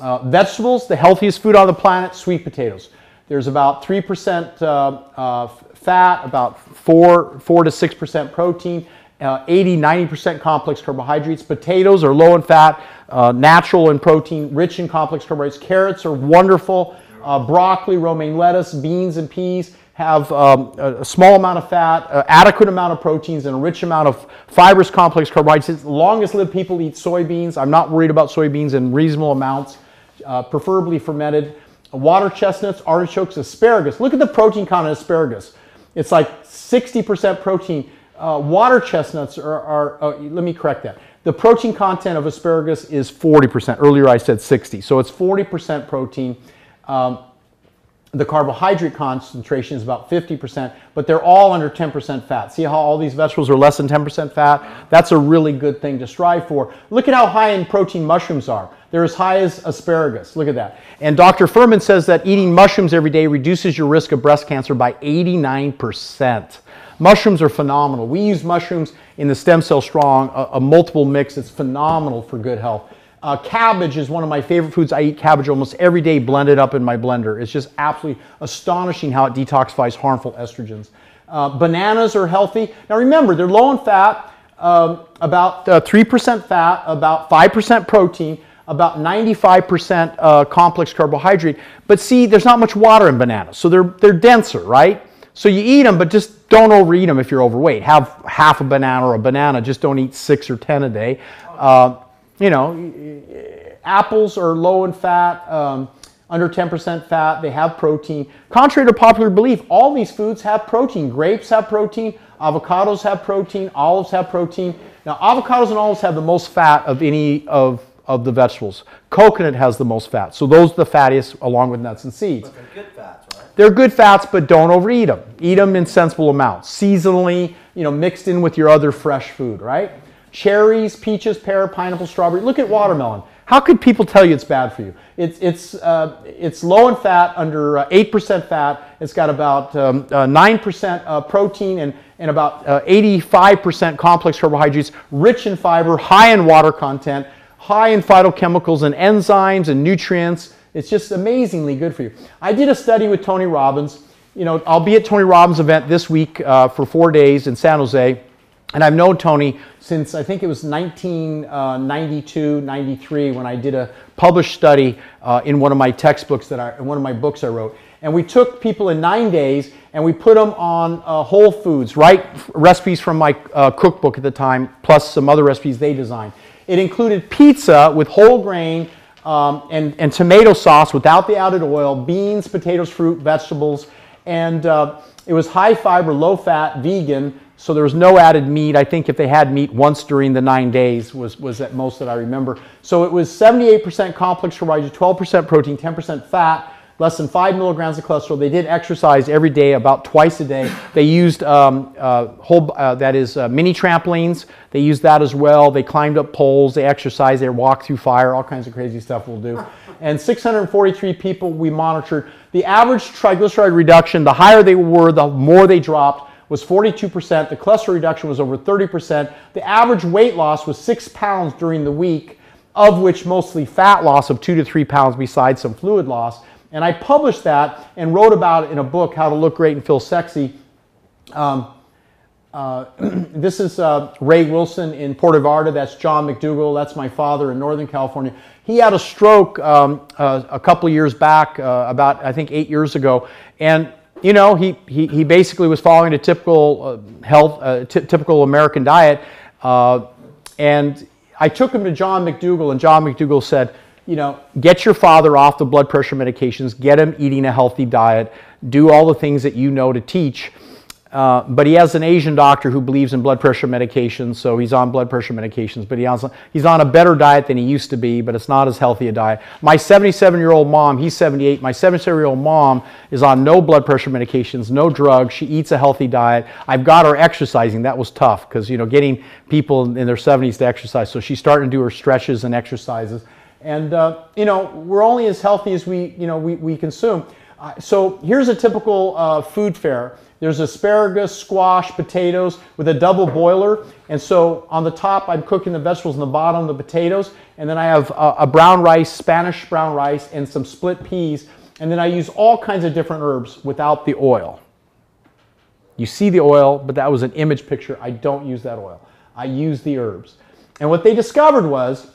[SPEAKER 1] Uh, vegetables, the healthiest food on the planet, sweet potatoes. There's about 3% uh, uh, fat, about 4, 4 to 6% protein, uh, 80, 90% complex carbohydrates. Potatoes are low in fat, uh, natural in protein, rich in complex carbohydrates. Carrots are wonderful. Uh, broccoli, romaine lettuce, beans, and peas have um, a, small amount of fat, uh, adequate amount of proteins, and a rich amount of fibrous complex carbohydrates. Longest lived people eat soybeans. I'm not worried about soybeans in reasonable amounts, uh, preferably fermented. Water chestnuts, artichokes, asparagus. Look at the protein content of asparagus. It's like 60% protein. Uh, water chestnuts are, are uh, let me correct that. The protein content of asparagus is 40%. Earlier I said 60. So it's 40% protein. Um, the carbohydrate concentration is about 50%, but they're all under 10% fat. See how all these vegetables are less than 10% fat? That's a really good thing to strive for. Look at how high in protein mushrooms are. They're as high as asparagus. Look at that. And Dr. Fuhrman says that eating mushrooms every day reduces your risk of breast cancer by 89%. Mushrooms are phenomenal. We use mushrooms in the Stem Cell Strong, a, a multiple mix. It's phenomenal for good health. Uh, cabbage is one of my favorite foods. I eat cabbage almost every day, blended up in my blender. It's just absolutely astonishing how it detoxifies harmful estrogens. Uh, bananas are healthy. Now remember, they're low in fat, um, about uh, 3% fat, about 5% protein, about 95% uh, complex carbohydrate. But see, there's not much water in bananas, so they're, they're denser, right? So you eat them, but just don't overeat them if you're overweight. Have half a banana or a banana, just don't eat six or 10 a day. Uh, you know, apples are low in fat, um, under 10% fat, they have protein. Contrary to popular belief, all these foods have protein. Grapes have protein, avocados have protein, olives have protein. Now, avocados and olives have the most fat of any of, of the vegetables. Coconut has the most fat. So those are the fattiest along with nuts and seeds.
[SPEAKER 2] But they're good fats, right?
[SPEAKER 1] They're good fats, but don't overeat them. Eat them in sensible amounts, seasonally, you know, mixed in with your other fresh food, right? Cherries, peaches, pear, pineapple, strawberry. Look at watermelon. How could people tell you it's bad for you? It's, it's, uh, it's low in fat, under uh, 8% fat. It's got about um, uh, 9% uh, protein and, and about uh, 85% complex carbohydrates, rich in fiber, high in water content, high in phytochemicals and enzymes and nutrients. It's just amazingly good for you. I did a study with Tony Robbins. You know, I'll be at Tony Robbins' event this week uh, for four days in San Jose. And I've known Tony since I think it was 1992, 93 when I did a published study uh, in one of my textbooks that I, in one of my books I wrote. And we took people in nine days and we put them on uh, whole foods, right? Recipes from my uh, cookbook at the time, plus some other recipes they designed. It included pizza with whole grain um, and, and tomato sauce without the added oil, beans, potatoes, fruit, vegetables, and uh, it was high fiber, low fat, vegan, so there was no added meat. I think if they had meat once during the nine days was, was at most that I remember. So it was 78% complex carbohydrates, 12% protein, 10% fat. less than five milligrams of cholesterol. They did exercise every day, about twice a day. They used um, uh, whole, uh, that is uh, mini trampolines. They used that as well. They climbed up poles. They exercised. They walked through fire. All kinds of crazy stuff we'll do. And 643 people we monitored. The average triglyceride reduction, the higher they were, the more they dropped was 42%. The cholesterol reduction was over 30%. The average weight loss was six pounds during the week, of which mostly fat loss of two to three pounds besides some fluid loss. And I published that and wrote about it in a book, How to Look Great and Feel Sexy. Um, uh, this is uh, Ray Wilson in Puerto Vallarta. That's John McDougall. That's my father in Northern California. He had a stroke um, uh, a couple years back, uh, about I think eight years ago, and you know he, he, he basically was following a typical uh, health, uh, t- typical American diet, and I took him to John McDougall, and John McDougall said, you know, get your father off the blood pressure medications, get him eating a healthy diet, do all the things that you know to teach. Uh, but he has an Asian doctor who believes in blood pressure medications, so he's on blood pressure medications. But he has, he's on a better diet than he used to be, but it's not as healthy a diet. My 77 year old mom, he's 78, my 77 year old mom is on no blood pressure medications, no drugs. She eats a healthy diet. I've got her exercising. That was tough because, you know, getting people in their 70s to exercise. So she's starting to do her stretches and exercises. And, uh, you know, we're only as healthy as we, you know, we, we consume. Uh, so here's a typical uh, food fare. There's asparagus, squash, potatoes with a double boiler. And so on the top, I'm cooking the vegetables, on the bottom, the potatoes. And then I have a, a brown rice, Spanish brown rice, and some split peas. And then I use all kinds of different herbs without the oil. You see the oil, but that was an image picture. I don't use that oil. I use the herbs. And what they discovered was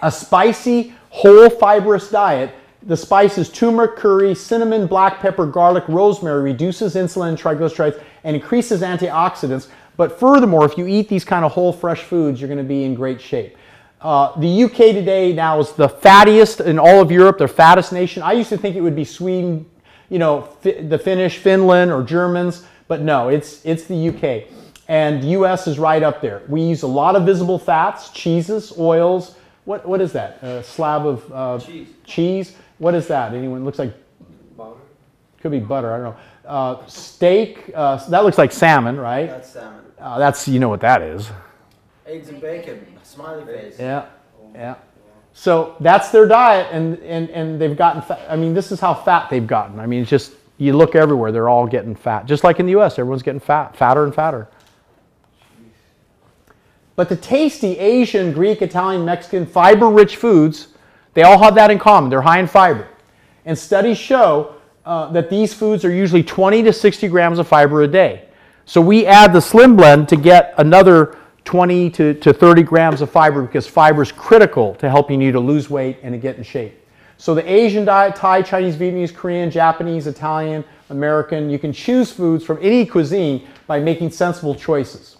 [SPEAKER 1] a spicy, whole fibrous diet the spices turmeric, curry, cinnamon, black pepper, garlic, rosemary reduces insulin and triglycerides and increases antioxidants. But furthermore, if you eat these kind of whole fresh foods, you're going to be in great shape. Uh, the UK today now is the fattiest in all of Europe, the fattest nation. I used to think it would be Sweden, you know, fi- the Finnish, Finland, or Germans, but no, it's it's the UK. And US is right up there. We use a lot of visible fats, cheeses, oils. What what is that? A slab of uh,
[SPEAKER 2] Cheese.
[SPEAKER 1] cheese. What is that? Anyone? Looks like
[SPEAKER 2] Butter.
[SPEAKER 1] could be butter. I don't know. Uh, steak. Uh, that looks like salmon, right?
[SPEAKER 2] That's salmon.
[SPEAKER 1] Uh, that's you know what that is.
[SPEAKER 2] Eggs and bacon. Smiley face.
[SPEAKER 1] Yeah, yeah. So that's their diet, and and and they've gotten fat. I mean, this is how fat they've gotten. I mean, it's just you look everywhere; they're all getting fat. Just like in the U.S., everyone's getting fat, fatter and fatter. But the tasty Asian, Greek, Italian, Mexican, fiber-rich foods, they all have that in common. They're high in fiber, and studies show uh, that these foods are usually 20 to 60 grams of fiber a day. So we add the Slim Blend to get another 20 to, to 30 grams of fiber because fiber is critical to helping you to lose weight and to get in shape. So the Asian diet, Thai, Chinese, Vietnamese, Korean, Japanese, Italian, American, you can choose foods from any cuisine by making sensible choices.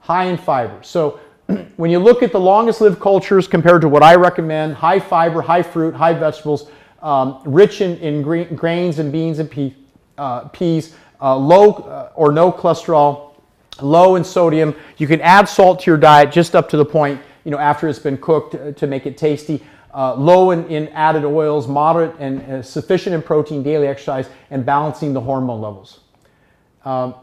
[SPEAKER 1] High in fiber. So when you look at the longest lived cultures compared to what I recommend, high fiber, high fruit, high vegetables, um, rich in, in gra- grains and beans and pea, uh, peas, uh, low uh, or no cholesterol, low in sodium. You can add salt to your diet just up to the point, you know, after it's been cooked uh, to make it tasty. Uh, low in, in added oils, moderate and uh, sufficient in protein, daily exercise, and balancing the hormone levels. Um,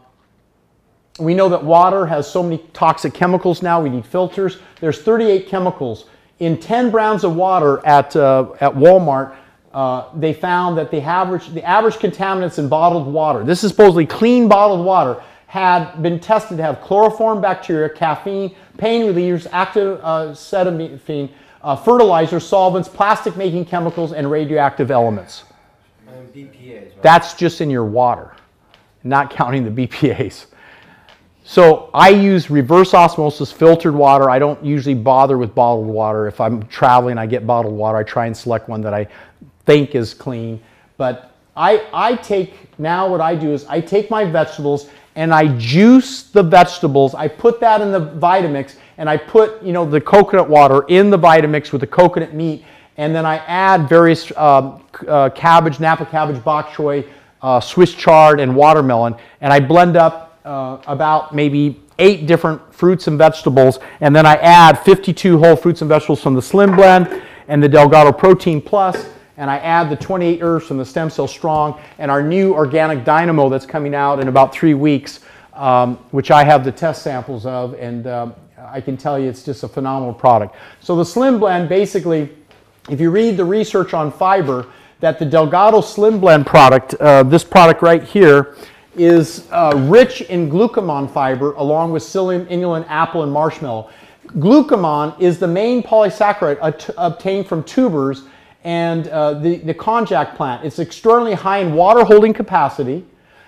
[SPEAKER 1] we know that water has so many toxic chemicals now, we need filters. There's 38 chemicals. In 10 browns of water at, uh, at Walmart, uh, they found that the average, the average contaminants in bottled water, this is supposedly clean bottled water, had been tested to have chloroform bacteria, caffeine, pain relievers, active uh, acetaminophen, uh, fertilizers, solvents, plastic making chemicals, and radioactive elements.
[SPEAKER 2] And BPAs, right?
[SPEAKER 1] That's just in your water, not counting the BPAs. So I use reverse osmosis filtered water. I don't usually bother with bottled water. If I'm traveling, I get bottled water. I try and select one that I think is clean. But I, I take, now what I do is I take my vegetables and I juice the vegetables. I put that in the Vitamix and I put, you know, the coconut water in the Vitamix with the coconut meat. And then I add various um, uh, cabbage, Napa cabbage, bok choy, uh, Swiss chard, and watermelon. And I blend up uh, about maybe eight different fruits and vegetables, and then I add 52 whole fruits and vegetables from the Slim Blend and the Delgado Protein Plus, and I add the 28 herbs from the Stem Cell Strong and our new organic dynamo that's coming out in about three weeks, um, which I have the test samples of, and um, I can tell you it's just a phenomenal product. So the Slim Blend basically, if you read the research on fiber, that the Delgado Slim Blend product, uh, this product right here, is uh, rich in glucomannan fiber along with psyllium, inulin, apple, and marshmallow. Glucomannan is the main polysaccharide obtained from tubers and uh, the, the konjac plant. It's extraordinarily high in water holding capacity.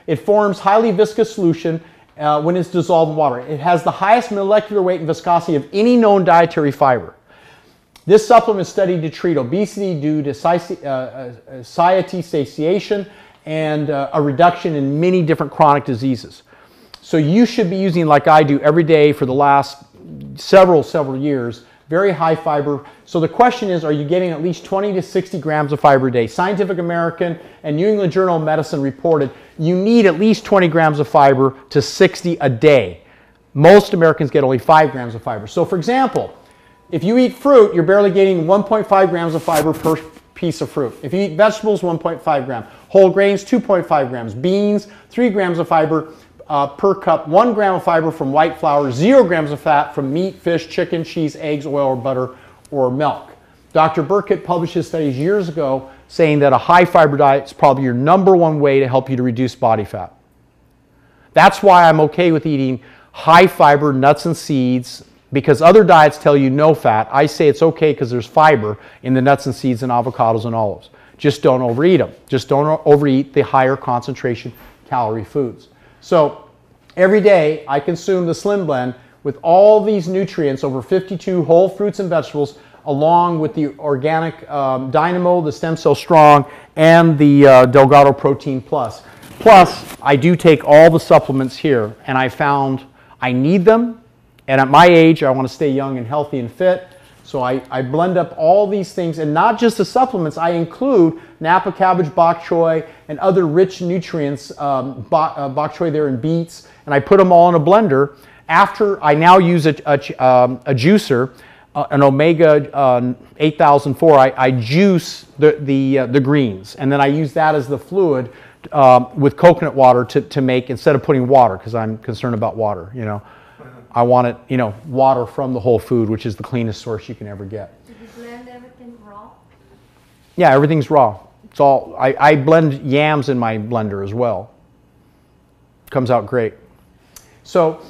[SPEAKER 1] It forms highly viscous solution uh, when it's dissolved in water. It has the highest molecular weight and viscosity of any known dietary fiber. This supplement is studied to treat obesity due to sati- uh, uh, satiety, satiation, and uh, a reduction in many different chronic diseases. So you should be using, like I do, every day for the last several, several years, very high fiber. So the question is, are you getting at least 20 to 60 grams of fiber a day? Scientific American and New England Journal of Medicine reported you need at least 20 grams of fiber to 60 a day. Most Americans get only 5 grams of fiber. So for example, if you eat fruit, you're barely getting 1.5 grams of fiber per piece of fruit. If you eat vegetables, 1.5 grams. Whole grains, 2.5 grams. Beans, 3 grams of fiber uh, per cup. 1 gram of fiber from white flour. 0 grams of fat from meat, fish, chicken, cheese, eggs, oil, or butter, or milk. Dr. Burkitt published his studies years ago saying that a high fiber diet is probably your number one way to help you to reduce body fat. That's why I'm okay with eating high fiber nuts and seeds because other diets tell you no fat. I say it's okay because there's fiber in the nuts and seeds and avocados and olives. Just don't overeat them. Just don't overeat the higher concentration calorie foods. So every day I consume the Slim Blend with all these nutrients, over 52 whole fruits and vegetables, along with the organic um, Dynamo, the Stem Cell Strong, and the uh, Delgado Protein Plus. Plus, I do take all the supplements here, and I found I need them. And at my age, I want to stay young and healthy and fit. So I, I blend up all these things, and not just the supplements, I include Napa cabbage, bok choy, and other rich nutrients, um, bok, uh, bok choy there and beets, and I put them all in a blender. After I now use a, a, um, a juicer, uh, an Omega uh, 8004, I, I juice the, the, uh, the greens, and then I use that as the fluid um, with coconut water to, to make, instead of putting water, because I'm concerned about water, you know. I want it, you know, water from the whole food, which is the cleanest source you can ever get.
[SPEAKER 4] Did you blend everything raw?
[SPEAKER 1] Yeah, everything's raw. It's all, I, I blend yams in my blender as well. Comes out great. So,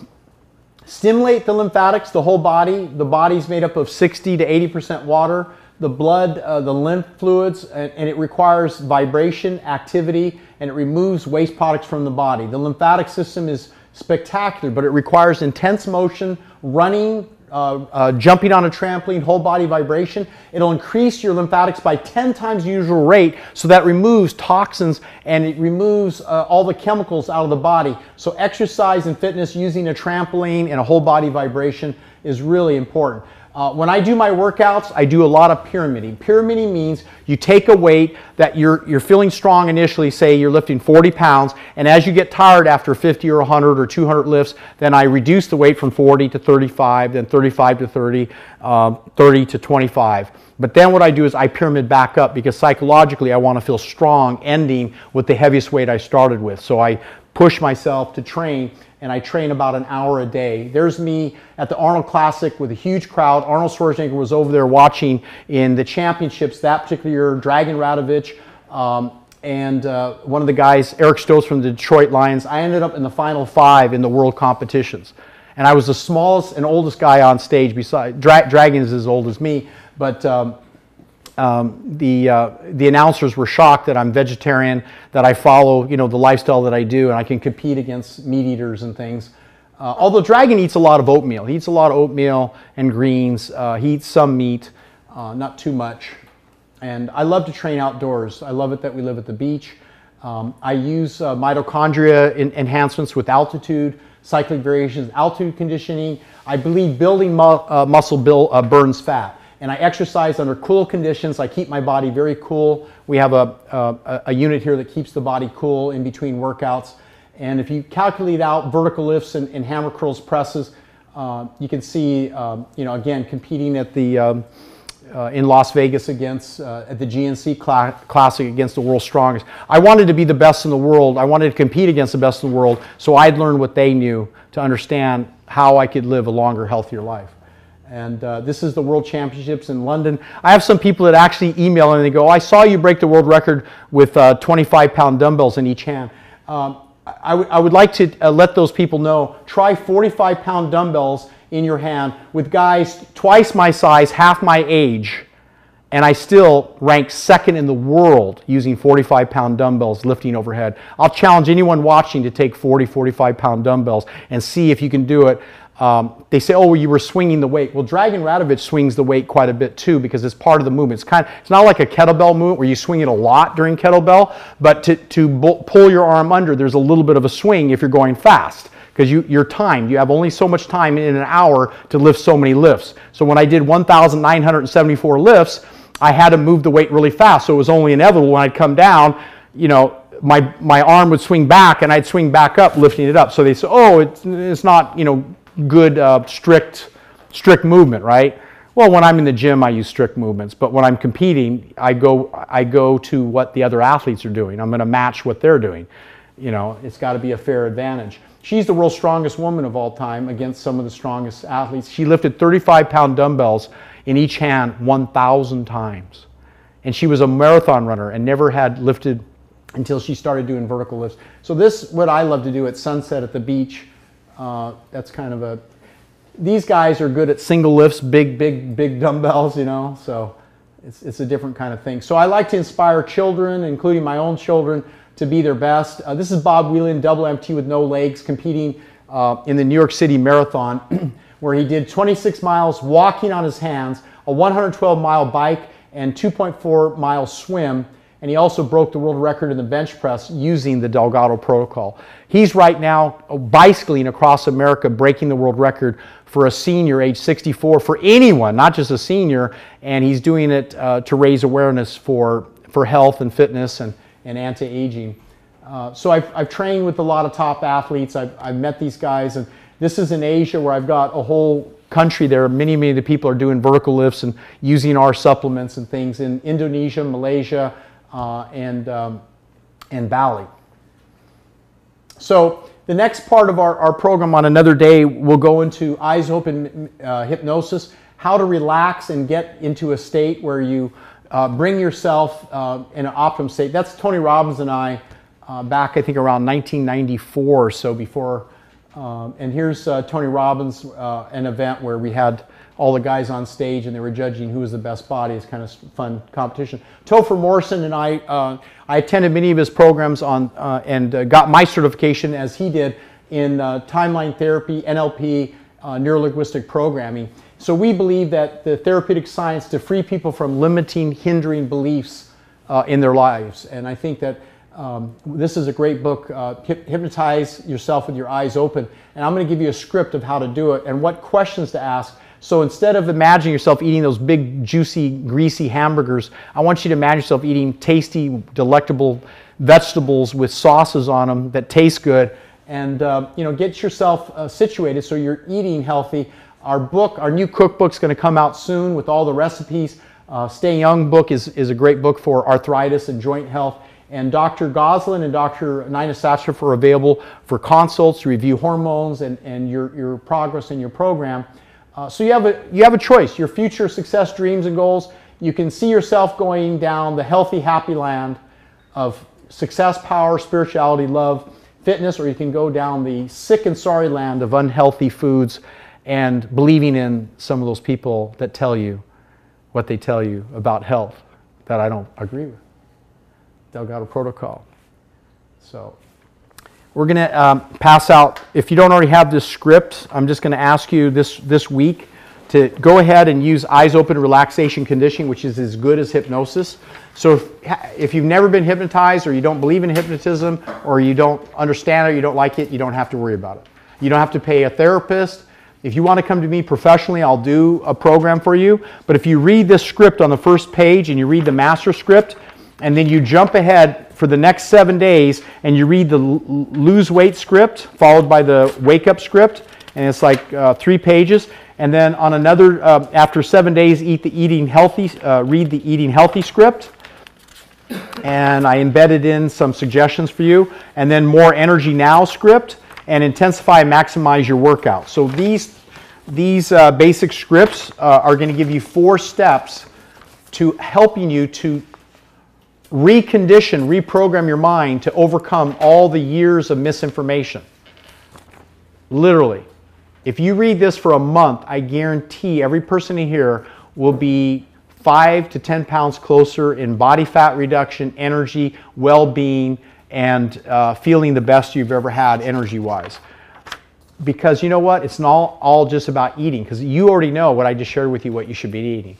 [SPEAKER 1] stimulate the lymphatics, the whole body. The body's made up of 60 to 80% water. The blood, uh, the lymph fluids, and, and it requires vibration, activity, and it removes waste products from the body. The lymphatic system is spectacular, but it requires intense motion, running, uh, uh, jumping on a trampoline, whole body vibration. It'll increase your lymphatics by 10 times the usual rate, so that removes toxins and it removes uh, all the chemicals out of the body. So, exercise and fitness using a trampoline and a whole body vibration is really important. Uh, when I do my workouts, I do a lot of pyramiding. Pyramiding means you take a weight that you're, you're feeling strong initially, say you're lifting 40 pounds, and as you get tired after 50 or 100 or 200 lifts, then I reduce the weight from 40 to 35, then 35 to 30, um, 30 to 25. But then what I do is I pyramid back up because psychologically I want to feel strong ending with the heaviest weight I started with. So I push myself to train and I train about an hour a day. There's me at the Arnold Classic with a huge crowd. Arnold Schwarzenegger was over there watching in the championships that particular year, Dragon Radovich, um, and uh, one of the guys, Eric Stokes from the Detroit Lions. I ended up in the final five in the world competitions. And I was the smallest and oldest guy on stage, besides, Dra- Dragon is as old as me, but um, um, the, uh, the announcers were shocked that I'm vegetarian, that I follow you know, the lifestyle that I do, and I can compete against meat eaters and things. Uh, although Dragon eats a lot of oatmeal. He eats a lot of oatmeal and greens. Uh, he eats some meat, uh, not too much. And I love to train outdoors. I love it that we live at the beach. Um, I use uh, mitochondria enhancements with altitude, cyclic variations, altitude conditioning. I believe building mu- uh, muscle burns fat and I exercise under cool conditions. I keep my body very cool. We have a, a, a, unit here that keeps the body cool in between workouts. And if you calculate out vertical lifts and, and hammer curls presses, uh, you can see, um, you know, again, competing at the, um, uh, in Las Vegas against uh, at the GNC Cla- Classic against the world's strongest. I wanted to be the best in the world. I wanted to compete against the best in the world, so I'd learn what they knew to understand how I could live a longer, healthier life. And uh, this is the World Championships in London. I have some people that actually email and they go, "I saw you break the world record with uh, 25 pound dumbbells in each hand." Um, I, w- I would like to uh, let those people know try 45 pound dumbbells in your hand with guys twice my size, half my age, and I still rank second in the world using 45 pound dumbbells lifting overhead. I'll challenge anyone watching to take 40, 45 pound dumbbells and see if you can do it. Um, they say, oh, well, you were swinging the weight. Well, Dragon Radovich swings the weight quite a bit too because it's part of the movement. It's kind of, it's not like a kettlebell movement where you swing it a lot during kettlebell, but to, to pull your arm under, there's a little bit of a swing if you're going fast because you, you're timed. You have only so much time in an hour to lift so many lifts. So when I did 1,974 lifts, I had to move the weight really fast. So it was only inevitable when I'd come down, you know, my, my arm would swing back and I'd swing back up lifting it up. So they say, oh, it's, it's not, you know, good, uh, strict, strict movement, right? Well, when I'm in the gym, I use strict movements, but when I'm competing, I go, I go to what the other athletes are doing. I'm going to match what they're doing. You know, it's got to be a fair advantage. She's the world's strongest woman of all time against some of the strongest athletes. She lifted 35 pound dumbbells in each hand 1,000 times. And she was a marathon runner and never had lifted until she started doing vertical lifts. So, this what I love to do at sunset at the beach. Uh, that's kind of a. These guys are good at single lifts, big, big, big dumbbells, you know. So, it's, it's a different kind of thing. So, I like to inspire children, including my own children, to be their best. Uh, this is Bob Wieland, double MT with no legs, competing uh, in the New York City Marathon, where he did 26 miles walking on his hands, a 112 mile bike, and 2.4 mile swim. And he also broke the world record in the bench press using the Delgado protocol. He's right now bicycling across America, breaking the world record for a senior age 64 for anyone, not just a senior. And he's doing it uh, to raise awareness for, for health and fitness and, and anti-aging. Uh, so I've, I've trained with a lot of top athletes. I've, I've met these guys, and this is in Asia where I've got a whole country there. Many, many of the people are doing vertical lifts and using our supplements and things in Indonesia, Malaysia, uh, and, um, and Bali. So the next part of our, our program on another day, we'll go into eyes open uh, hypnosis, how to relax and get into a state where you uh, bring yourself uh, in an optimum state. That's Tony Robbins and I uh, back, I think, around 1994 or so before. Um, and here's uh, Tony Robbins, uh, an event where we had all the guys on stage and they were judging who was the best body. It's kind of fun competition. Topher Morrison and I, uh, I attended many of his programs on uh, and uh, got my certification as he did in uh, timeline therapy, NLP, neurolinguistic programming. So we believe that the therapeutic science to free people from limiting, hindering beliefs in their lives. And I think that um, this is a great book, uh, Hypnotize Yourself with Your Eyes Open. And I'm going to give you a script of how to do it and what questions to ask. So instead of imagining yourself eating those big, juicy, greasy hamburgers, I want you to imagine yourself eating tasty, delectable vegetables with sauces on them that taste good. And uh, you know, get yourself uh, situated so you're eating healthy. Our book, our new cookbook is going to come out soon with all the recipes. Uh, Stay Young book is, is a great book for arthritis and joint health. And Dr. Goslin and Dr. Nina Satchif are available for consults to review hormones and, and your, your progress in your program. Uh, so you have, a, you have a choice, your future success dreams and goals. You can see yourself going down the healthy, happy land of success, power, spirituality, love, fitness, or you can go down the sick and sorry land of unhealthy foods and believing in some of those people that tell you what they tell you about health that I don't agree with. Delgado Protocol. So we're going to um, pass out. If you don't already have this script, I'm just going to ask you this this week to go ahead and use eyes open relaxation conditioning, which is as good as hypnosis. So if, if you've never been hypnotized, or you don't believe in hypnotism, or you don't understand it, you don't like it, you don't have to worry about it. You don't have to pay a therapist. If you want to come to me professionally, I'll do a program for you. But if you read this script on the first page and you read the master script, and then you jump ahead for the next seven days and you read the lose weight script followed by the wake up script and it's like uh, three pages. And then on another, uh, after seven days, eat the eating healthy, uh, read the eating healthy script. And I embedded in some suggestions for you. And then more energy now script and intensify and maximize your workout. So these, these uh, basic scripts uh, are going to give you four steps to helping you to recondition, reprogram your mind to overcome all the years of misinformation. Literally. If you read this for a month, I guarantee every person in here will be five to 10 pounds closer in body fat reduction, energy, well being, and uh, feeling the best you've ever had energy wise. Because you know what? It's not all just about eating, because you already know what I just shared with you what you should be eating.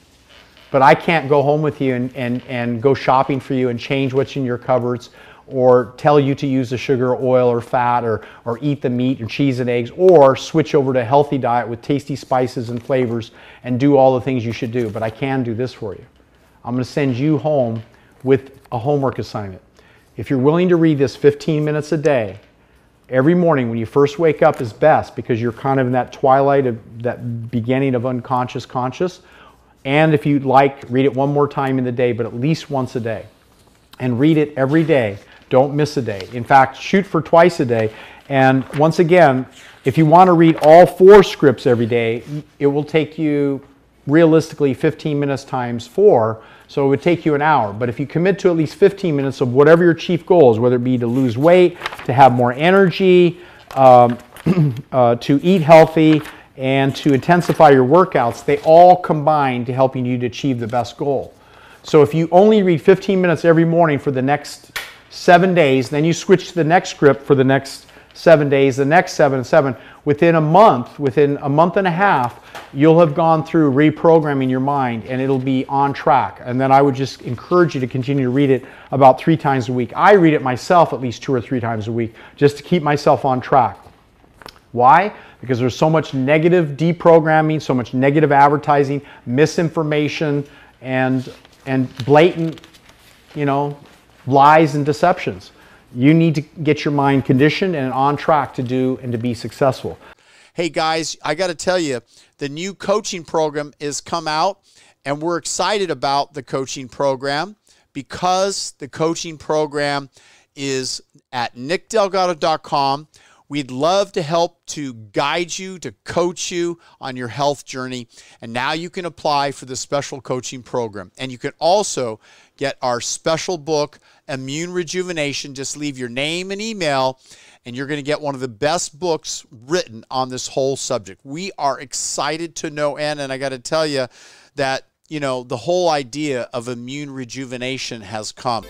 [SPEAKER 1] But I can't go home with you and, and, and go shopping for you and change what's in your cupboards or tell you to use the sugar, oil, or fat, or, or eat the meat or cheese and eggs, or switch over to a healthy diet with tasty spices and flavors and do all the things you should do. But I can do this for you. I'm going to send you home with a homework assignment. If you're willing to read this 15 minutes a day, every morning when you first wake up is best because you're kind of in that twilight of that beginning of unconscious conscious. And if you'd like, read it one more time in the day, but at least once a day. And read it every day don't miss a day. In fact, shoot for twice a day. And once again, if you want to read all four scripts every day, it will take you realistically 15 minutes times four. So it would take you an hour. But if you commit to at least 15 minutes of whatever your chief goal is, whether it be to lose weight, to have more energy, um, uh, to eat healthy, and to intensify your workouts, they all combine to helping you to achieve the best goal. So if you only read 15 minutes every morning for the next seven days, then you switch to the next script for the next seven days, the next seven and seven. Within a month, within a month and a half, you'll have gone through reprogramming your mind and it'll be on track. And then I would just encourage you to continue to read it about three times a week. I read it myself at least two or three times a week just to keep myself on track. Why? Because there's so much negative deprogramming, so much negative advertising, misinformation, and and blatant, you know, lies and deceptions. You need to get your mind conditioned and on track to do and to be successful.
[SPEAKER 6] Hey guys, I got to tell you, the new coaching program is come out and we're excited about the coaching program because the coaching program is at nickdelgado.com. We'd love to help to guide you, to coach you on your health journey. And now you can apply for the special coaching program. And you can also get our special book, Immune Rejuvenation. Just leave your name and email, and you're going to get one of the best books written on this whole subject. We are excited to no end. And I got to tell you that, you know, the whole idea of immune rejuvenation has come.